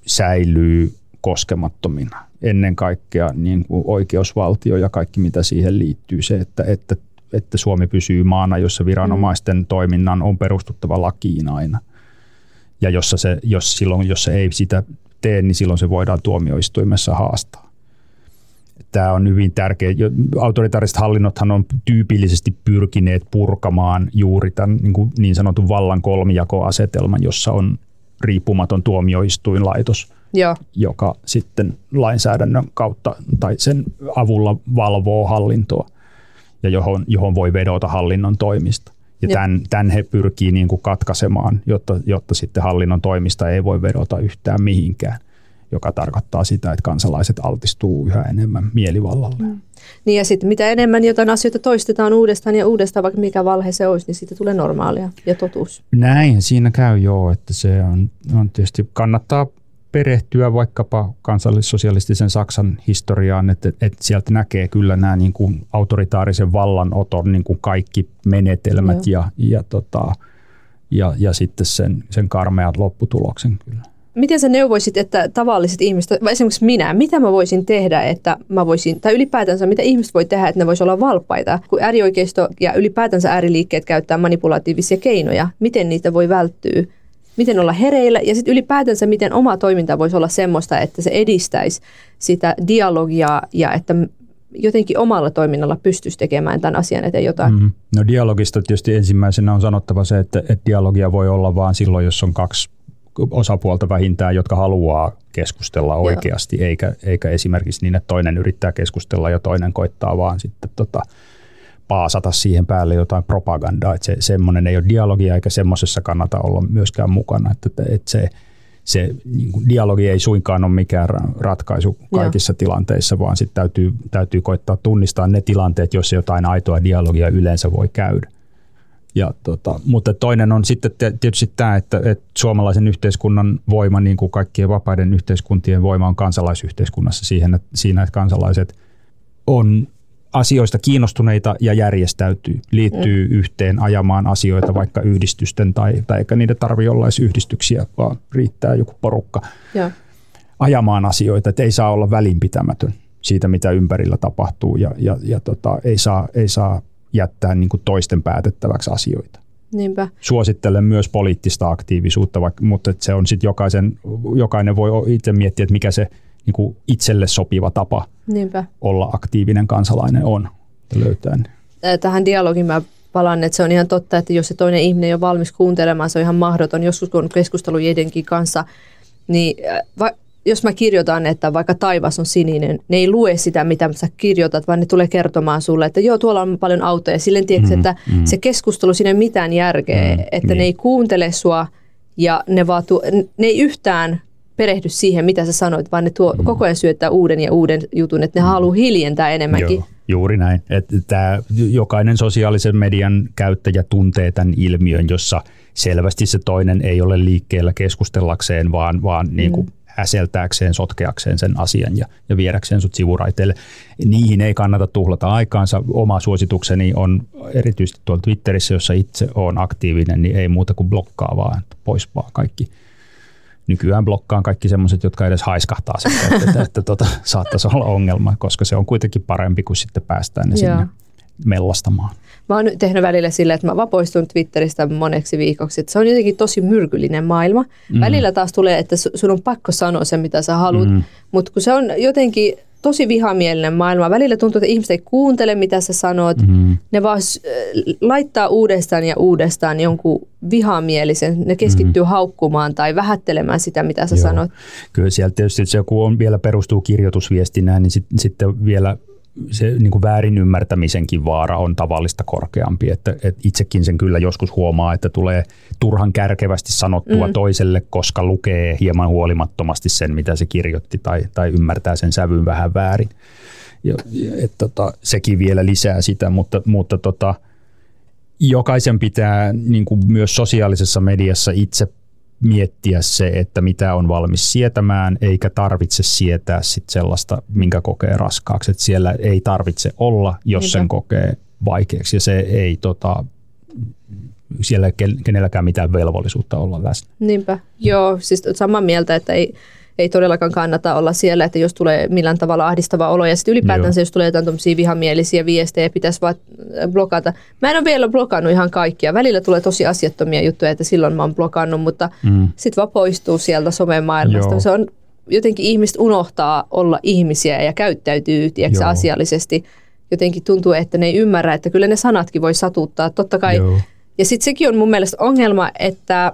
säilyy koskemattomina. Ennen kaikkea niin kuin oikeusvaltio ja kaikki mitä siihen liittyy. Se, että, että, että Suomi pysyy maana, jossa viranomaisten toiminnan on perustuttava lakiin aina. Ja jossa se, jos, silloin, jos se ei sitä tee, niin silloin se voidaan tuomioistuimessa haastaa tämä on hyvin tärkeä. Autoritaariset hallinnothan on tyypillisesti pyrkineet purkamaan juuri tämän niin, kuin niin sanotun vallan kolmijakoasetelman, jossa on riippumaton tuomioistuinlaitos, Joo. joka sitten lainsäädännön kautta tai sen avulla valvoo hallintoa ja johon, johon voi vedota hallinnon toimista. Ja tämän, tämän he pyrkii niin kuin katkaisemaan, jotta, jotta sitten hallinnon toimista ei voi vedota yhtään mihinkään joka tarkoittaa sitä, että kansalaiset altistuu yhä enemmän mielivallalle. Mm. Niin ja sitten mitä enemmän jotain asioita toistetaan uudestaan ja uudestaan, vaikka mikä valhe se olisi, niin siitä tulee normaalia ja totuus. Näin siinä käy joo, että se on, on tietysti kannattaa perehtyä vaikkapa kansallissosialistisen Saksan historiaan, että, että sieltä näkee kyllä nämä niin kuin autoritaarisen vallanoton niin kuin kaikki menetelmät ja, ja, tota, ja, ja sitten sen, sen karmeat lopputuloksen kyllä miten sä neuvoisit, että tavalliset ihmiset, vai esimerkiksi minä, mitä mä voisin tehdä, että mä voisin, tai ylipäätänsä mitä ihmiset voi tehdä, että ne voisi olla valppaita, kun äärioikeisto ja ylipäätänsä ääriliikkeet käyttää manipulatiivisia keinoja, miten niitä voi välttyä, miten olla hereillä ja sitten ylipäätänsä miten oma toiminta voisi olla semmoista, että se edistäisi sitä dialogia ja että jotenkin omalla toiminnalla pystyisi tekemään tämän asian eteen jotain? Mm. No dialogista tietysti ensimmäisenä on sanottava se, että, että dialogia voi olla vain silloin, jos on kaksi osapuolta vähintään, jotka haluaa keskustella oikeasti, eikä, eikä esimerkiksi niin, että toinen yrittää keskustella ja toinen koittaa vaan sitten tota, paasata siihen päälle jotain propagandaa. Että se, semmoinen ei ole dialogia eikä semmoisessa kannata olla myöskään mukana. Että, että se, se niin kuin dialogi ei suinkaan ole mikään ratkaisu kaikissa Joo. tilanteissa, vaan sitten täytyy, täytyy koittaa tunnistaa ne tilanteet, joissa jotain aitoa dialogia yleensä voi käydä. Ja tota, mutta toinen on sitten tietysti tämä, että, että suomalaisen yhteiskunnan voima, niin kuin kaikkien vapaiden yhteiskuntien voima on kansalaisyhteiskunnassa siihen, että, siinä, että kansalaiset on asioista kiinnostuneita ja järjestäytyy, liittyy mm. yhteen ajamaan asioita vaikka yhdistysten tai, tai eikä niiden tarvitse olla edes yhdistyksiä, vaan riittää joku porukka ja. ajamaan asioita, että ei saa olla välinpitämätön siitä, mitä ympärillä tapahtuu ja, ja, ja tota, ei, saa, ei saa jättää niin kuin toisten päätettäväksi asioita. Niinpä. Suosittelen myös poliittista aktiivisuutta, vaikka, mutta se on sitten jokaisen, jokainen voi itse miettiä, että mikä se niin kuin itselle sopiva tapa Niinpä. olla aktiivinen kansalainen on löytää. Tähän dialogin mä palaan, että se on ihan totta, että jos se toinen ihminen ei ole valmis kuuntelemaan, se on ihan mahdoton. Joskus kun on keskustelu jedenkin kanssa, niin jos mä kirjoitan, että vaikka taivas on sininen, ne ei lue sitä, mitä sä kirjoitat, vaan ne tulee kertomaan sulle, että joo, tuolla on paljon autoja. Silleen tiedätkö, mm, että mm. se keskustelu, siinä ei mitään järkeä, mm, että niin. ne ei kuuntele sua ja ne, vaan tuo, ne ei yhtään perehdy siihen, mitä sä sanoit, vaan ne tuo, mm. koko ajan syöttää uuden ja uuden jutun, että ne mm. haluaa hiljentää enemmänkin. Joo, juuri näin. Että tämä, jokainen sosiaalisen median käyttäjä tuntee tämän ilmiön, jossa selvästi se toinen ei ole liikkeellä keskustellakseen, vaan, vaan mm. niin kuin äseltääkseen, sotkeakseen sen asian ja, ja viedäkseen sut sivuraiteille. Niihin ei kannata tuhlata aikaansa. Oma suositukseni on erityisesti tuolla Twitterissä, jossa itse olen aktiivinen, niin ei muuta kuin blokkaa vaan, pois vaan kaikki. Nykyään blokkaan kaikki semmoiset, jotka edes haiskahtaa sitä, että, että, että tota, saattaisi olla ongelma, koska se on kuitenkin parempi kuin sitten päästään ne sinne mellastamaan. Mä oon nyt tehnyt välillä sillä, että mä vaan poistun Twitteristä moneksi viikoksi. Että se on jotenkin tosi myrkyllinen maailma. Mm. Välillä taas tulee, että sun on pakko sanoa se, mitä sä haluat. Mm. Mutta kun se on jotenkin tosi vihamielinen maailma. Välillä tuntuu, että ihmiset ei kuuntele, mitä sä sanot. Mm. Ne vaan laittaa uudestaan ja uudestaan jonkun vihamielisen. Ne keskittyy mm. haukkumaan tai vähättelemään sitä, mitä sä Joo. sanot. Kyllä sieltä tietysti se, kun on vielä perustuu kirjoitusviestinään, niin sit, sitten vielä se niin kuin väärin ymmärtämisenkin vaara on tavallista korkeampi. Että, että itsekin sen kyllä joskus huomaa, että tulee turhan kärkevästi sanottua mm. toiselle, koska lukee hieman huolimattomasti sen, mitä se kirjoitti tai, tai ymmärtää sen sävyn vähän väärin. Ja, et, tota, sekin vielä lisää sitä, mutta, mutta tota, jokaisen pitää niin kuin myös sosiaalisessa mediassa itse miettiä se, että mitä on valmis sietämään, eikä tarvitse sietää sit sellaista, minkä kokee raskaaksi. Et siellä ei tarvitse olla, jos Niinpä. sen kokee vaikeaksi. Ja se ei tota, siellä kenelläkään mitään velvollisuutta olla läsnä. Niinpä. Joo, siis samaa mieltä, että ei, ei todellakaan kannata olla siellä, että jos tulee millään tavalla ahdistava olo ja sitten ylipäätänsä Joo. jos tulee jotain tuommoisia vihamielisiä viestejä, pitäisi vaan äh, blokata. Mä en ole vielä blokannut ihan kaikkia. Välillä tulee tosi asiattomia juttuja, että silloin mä oon blokannut, mutta mm. sitten vaan poistuu sieltä somemaailmasta. Joo. Se on jotenkin ihmiset unohtaa olla ihmisiä ja käyttäytyy tiedätkö, asiallisesti. Jotenkin tuntuu, että ne ei ymmärrä, että kyllä ne sanatkin voi satuttaa. Totta kai. Joo. Ja sitten sekin on mun mielestä ongelma, että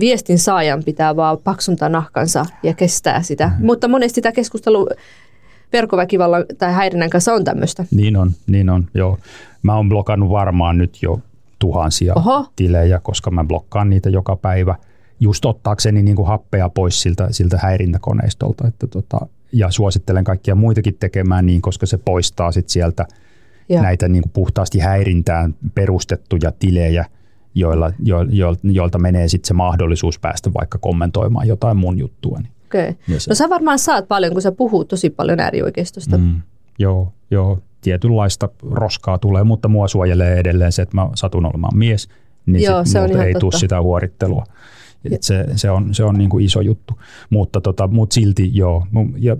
viestin saajan pitää vaan paksuntaa nahkansa ja kestää sitä. Mm-hmm. Mutta monesti tämä keskustelu verkkoväkivallan tai häirinnän kanssa on tämmöistä. Niin on, niin on, joo. Mä oon blokannut varmaan nyt jo tuhansia Oho. tilejä, koska mä blokkaan niitä joka päivä just ottaakseni niin kuin happea pois siltä, siltä häirintäkoneistolta. Että tota, ja suosittelen kaikkia muitakin tekemään niin, koska se poistaa sit sieltä ja. näitä niin kuin puhtaasti häirintään perustettuja tilejä – joilla, jo, jo, joilta menee sitten se mahdollisuus päästä vaikka kommentoimaan jotain mun juttua. Niin okay. No sä varmaan saat paljon, kun sä puhut tosi paljon äärioikeistosta. Mm, joo, joo, tietynlaista roskaa tulee, mutta mua suojelee edelleen se, että mä satun olemaan mies, niin joo, sit se on ei tule sitä huorittelua. Et se, se on, se on niin kuin iso juttu, mutta tota, mut silti joo. Ja,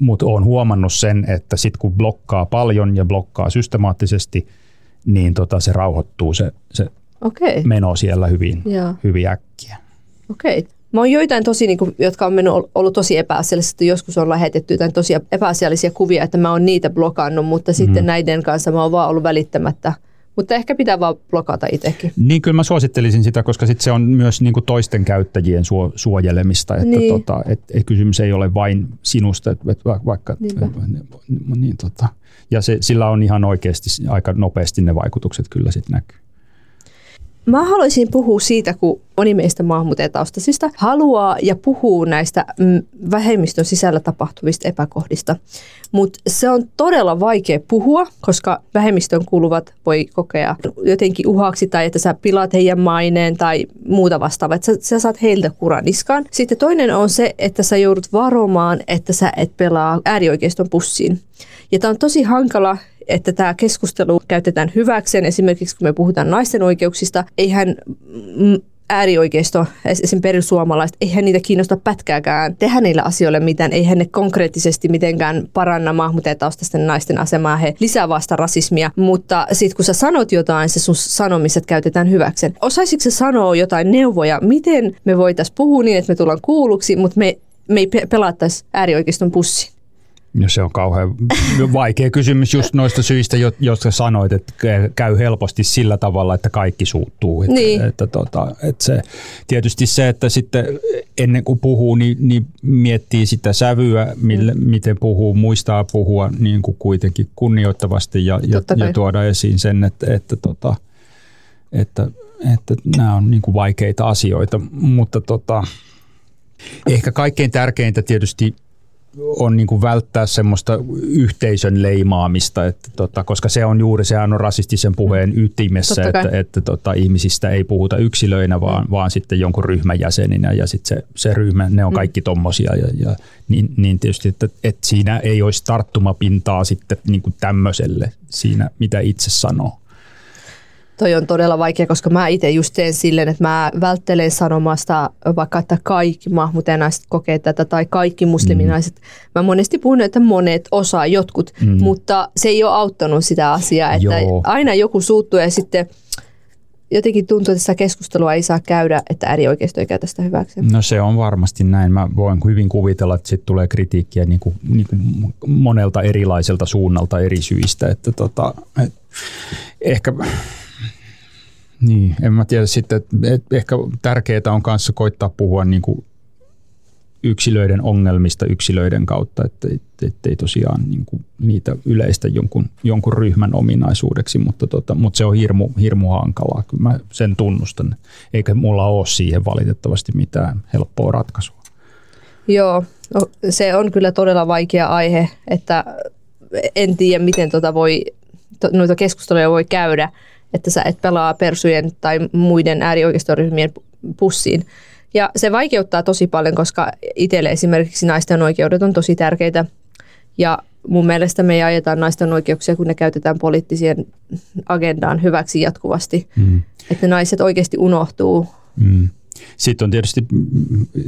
mutta olen huomannut sen, että sit kun blokkaa paljon ja blokkaa systemaattisesti, niin tota, se rauhoittuu se, se okay. meno siellä hyvin, hyvin äkkiä. Okei. Okay. Mä oon joitain tosi, niin kuin, jotka on mennyt, ollut tosi epäasiallisesti. Joskus on lähetetty jotain tosi epäasiallisia kuvia, että mä oon niitä blokannut, mutta mm. sitten näiden kanssa mä oon vaan ollut välittämättä. Mutta ehkä pitää vaan blokata itsekin. Niin, kyllä mä suosittelisin sitä, koska sit se on myös niin kuin toisten käyttäjien suo, suojelemista. Että niin. tota, et, et kysymys ei ole vain sinusta, että et vaikka... Et, niin, tota, ja se, sillä on ihan oikeasti aika nopeasti ne vaikutukset kyllä sitten näkyy. Mä haluaisin puhua siitä, kun moni meistä maahanmuuttajataustaisista haluaa ja puhuu näistä mm, vähemmistön sisällä tapahtuvista epäkohdista. Mutta se on todella vaikea puhua, koska vähemmistön kuuluvat voi kokea jotenkin uhaksi tai että sä pilaat heidän maineen tai muuta vastaavaa. Että sä, sä saat heiltä kuraniskaan. Sitten toinen on se, että sä joudut varomaan, että sä et pelaa äärioikeiston pussiin. Ja tämä on tosi hankala että tämä keskustelu käytetään hyväkseen. Esimerkiksi kun me puhutaan naisten oikeuksista, eihän äärioikeisto, esimerkiksi perussuomalaiset, eihän niitä kiinnosta pätkääkään tehdä niillä asioilla mitään, eihän ne konkreettisesti mitenkään paranna maahanmuuttajataustaisten naisten asemaa, he lisää vasta rasismia, mutta sitten kun sä sanot jotain, se sun sanomiset käytetään hyväkseen. Osaisitko sä sanoa jotain neuvoja, miten me voitaisiin puhua niin, että me tullaan kuulluksi, mutta me, me ei pelattaisi äärioikeiston pussi? No se on kauhean vaikea kysymys just noista syistä, joista sanoit, että käy helposti sillä tavalla, että kaikki suuttuu. Että, niin. että, tota, että se, tietysti se, että sitten ennen kuin puhuu, niin, niin miettii sitä sävyä, mille, mm. miten puhuu, muistaa puhua niin kuin kuitenkin kunnioittavasti ja, ja, ja tuoda esiin sen, että, että, tota, että, että nämä on niin kuin vaikeita asioita. Mutta tota, ehkä kaikkein tärkeintä tietysti on niin kuin välttää semmoista yhteisön leimaamista, että tota, koska se on juuri, sehän on rasistisen puheen mm. ytimessä, että, että tota, ihmisistä ei puhuta yksilöinä, vaan, mm. vaan sitten jonkun ryhmän jäseninä ja sitten se, se ryhmä, ne on mm. kaikki mm. tommosia ja, ja niin, niin tietysti, että, että siinä ei olisi tarttumapintaa sitten niin kuin tämmöiselle siinä, mitä itse sanoo. Toi on todella vaikea, koska mä itse just teen silleen, että mä välttelen sanomasta vaikka, että kaikki mahmutenaiset kokee tätä tai kaikki musliminaiset. Mm. Mä monesti puhun, että monet osaa jotkut, mm. mutta se ei ole auttanut sitä asiaa, että Joo. aina joku suuttuu ja sitten jotenkin tuntuu, että sitä keskustelua ei saa käydä, että äärioikeisto ei käytä sitä hyväksi. No se on varmasti näin. Mä voin hyvin kuvitella, että sitten tulee kritiikkiä niin kuin, niin kuin monelta erilaiselta suunnalta eri syistä. Että tota, et ehkä niin, en mä tiedä sitten, että ehkä tärkeää on kanssa koittaa puhua niin kuin yksilöiden ongelmista yksilöiden kautta, että ei tosiaan niin kuin niitä yleistä jonkun, jonkun ryhmän ominaisuudeksi, mutta, tota, mutta se on hirmu, hirmu hankalaa, kyllä mä sen tunnustan, eikä mulla ole siihen valitettavasti mitään helppoa ratkaisua. Joo, no, se on kyllä todella vaikea aihe, että en tiedä miten tota voi, noita keskusteluja voi käydä, että sä et pelaa persujen tai muiden äärioikeistoryhmien pussiin. Ja se vaikeuttaa tosi paljon, koska itselle esimerkiksi naisten oikeudet on tosi tärkeitä. Ja mun mielestä me ei ajeta naisten oikeuksia, kun ne käytetään poliittisien agendaan hyväksi jatkuvasti. Mm. Että naiset oikeasti unohtuu. Mm. Sitten on tietysti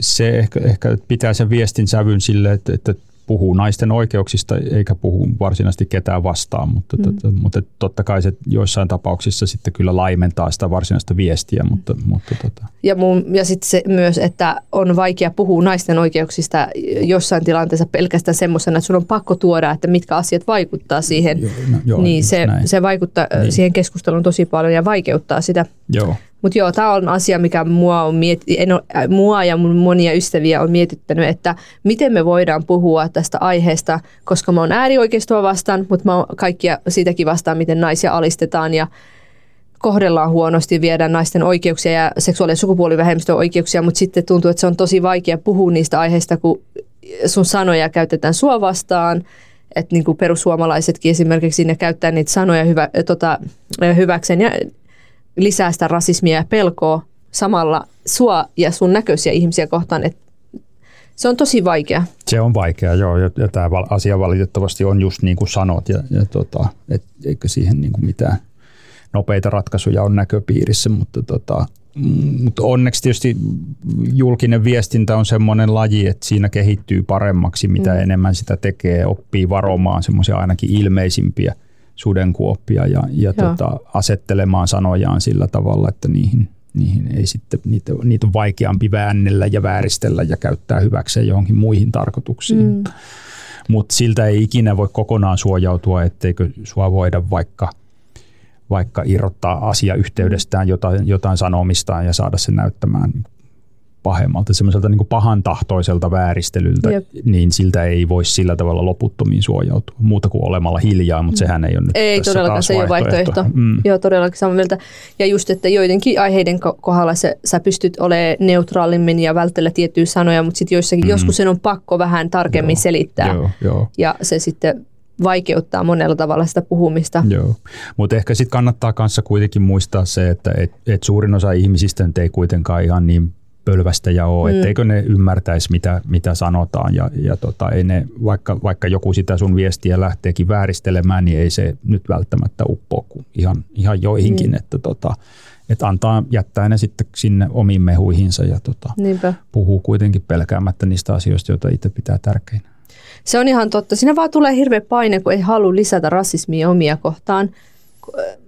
se ehkä, ehkä pitää sen viestin sävyn sille, että, että puhuu naisten oikeuksista eikä puhu varsinaisesti ketään vastaan, mutta, mm. tota, mutta totta kai se joissain tapauksissa sitten kyllä laimentaa sitä varsinaista viestiä. Mutta, mutta tota. Ja, mun, ja sitten se myös, että on vaikea puhua naisten oikeuksista jossain tilanteessa pelkästään semmoisena, että sun on pakko tuoda, että mitkä asiat vaikuttaa siihen. Joo, no, joo, niin se, se vaikuttaa niin. siihen keskusteluun tosi paljon ja vaikeuttaa sitä. Joo. Mutta joo, tämä on asia, mikä mua, on mieti, en ole, äh, mua ja mun monia ystäviä on mietittänyt, että miten me voidaan puhua tästä aiheesta, koska mä oon äärioikeistoa vastaan, mutta mä oon kaikkia siitäkin vastaan, miten naisia alistetaan ja kohdellaan huonosti, viedään naisten oikeuksia ja seksuaali- ja sukupuolivähemmistön oikeuksia, mutta sitten tuntuu, että se on tosi vaikea puhua niistä aiheista, kun sun sanoja käytetään sua vastaan, että niin kuin perussuomalaisetkin esimerkiksi ne käyttää niitä sanoja hyvä, tota, hyväkseen ja lisää sitä rasismia ja pelkoa samalla sua ja sun näköisiä ihmisiä kohtaan, että se on tosi vaikea. Se on vaikea, joo, ja, ja tämä asia valitettavasti on just niin kuin sanot, ja, ja tota, et, eikö siihen niin kuin mitään nopeita ratkaisuja on näköpiirissä, mutta tota, mutta onneksi tietysti julkinen viestintä on semmoinen laji, että siinä kehittyy paremmaksi, mitä mm. enemmän sitä tekee, oppii varomaan semmoisia ainakin ilmeisimpiä – sudenkuoppia ja, ja tota, asettelemaan sanojaan sillä tavalla, että niihin, niihin ei sitten, niitä, niitä on vaikeampi väännellä ja vääristellä ja käyttää hyväkseen johonkin muihin tarkoituksiin. Mm. Mutta, siltä ei ikinä voi kokonaan suojautua, etteikö sua voida vaikka vaikka irrottaa asia yhteydestään jotain, jotain sanomistaan ja saada se näyttämään pahemmalta, semmoiselta niin pahan tahtoiselta vääristelyltä, Jep. niin siltä ei voi sillä tavalla loputtomiin suojautua, muuta kuin olemalla hiljaa, mutta sehän ei ole nyt Ei todellakaan, se ei ole vaihtoehto. Mm. Joo, todellakin samaa mieltä. Ja just, että joidenkin aiheiden kohdalla se, sä pystyt olemaan neutraalimmin ja välttellä tiettyjä sanoja, mutta sitten joissakin, mm. joskus sen on pakko vähän tarkemmin joo, selittää. Joo, joo. Ja se sitten vaikeuttaa monella tavalla sitä puhumista. Joo, mutta ehkä sitten kannattaa kanssa kuitenkin muistaa se, että et, et suurin osa ihmisistä ei kuitenkaan ihan niin pölvästä ja ole, mm. etteikö ne ymmärtäisi, mitä, mitä sanotaan. Ja, ja tota, ei ne, vaikka, vaikka joku sitä sun viestiä lähteekin vääristelemään, niin ei se nyt välttämättä uppoa kuin ihan, ihan joihinkin. Mm. Että, tota, että antaa jättää ne sitten sinne omiin mehuihinsa ja tota, puhuu kuitenkin pelkäämättä niistä asioista, joita itse pitää tärkeinä. Se on ihan totta. Siinä vaan tulee hirveä paine, kun ei halua lisätä rasismia omia kohtaan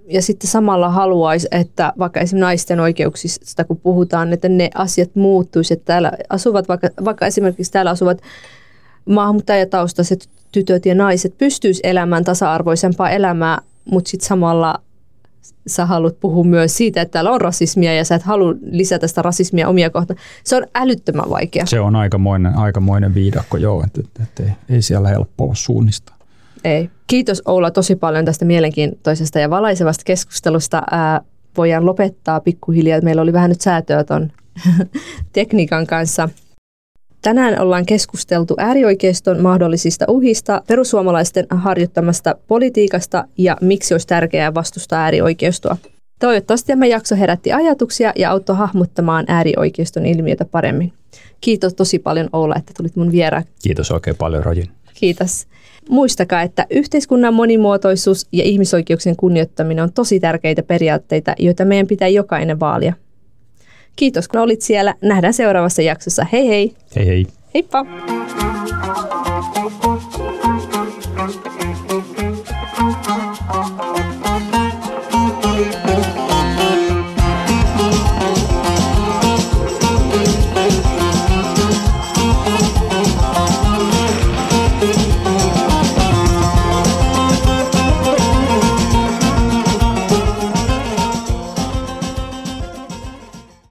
ja sitten samalla haluaisi, että vaikka esimerkiksi naisten oikeuksista, kun puhutaan, että ne asiat muuttuisi, että täällä asuvat, vaikka, vaikka esimerkiksi täällä asuvat maahanmuuttajataustaiset tytöt ja naiset pystyis elämään tasa-arvoisempaa elämää, mutta sitten samalla sä haluat puhua myös siitä, että täällä on rasismia ja sä et halua lisätä sitä rasismia omia kohtaan. Se on älyttömän vaikea. Se on aikamoinen, aikamoinen viidakko, joo, että, että ei, ei siellä helppoa suunnistaa. Ei. Kiitos Oula tosi paljon tästä mielenkiintoisesta ja valaisevasta keskustelusta. Ää, voidaan lopettaa pikkuhiljaa. Meillä oli vähän nyt säätöä ton tekniikan kanssa. Tänään ollaan keskusteltu äärioikeiston mahdollisista uhista, perussuomalaisten harjoittamasta politiikasta ja miksi olisi tärkeää vastustaa äärioikeistoa. Toivottavasti tämä jakso herätti ajatuksia ja auttoi hahmottamaan äärioikeiston ilmiötä paremmin. Kiitos tosi paljon Oula, että tulit mun vieraan. Kiitos oikein paljon Rojin. Kiitos. Muistakaa, että yhteiskunnan monimuotoisuus ja ihmisoikeuksien kunnioittaminen on tosi tärkeitä periaatteita, joita meidän pitää jokainen vaalia. Kiitos kun olit siellä. Nähdään seuraavassa jaksossa. Hei hei! Hei hei! Heippa!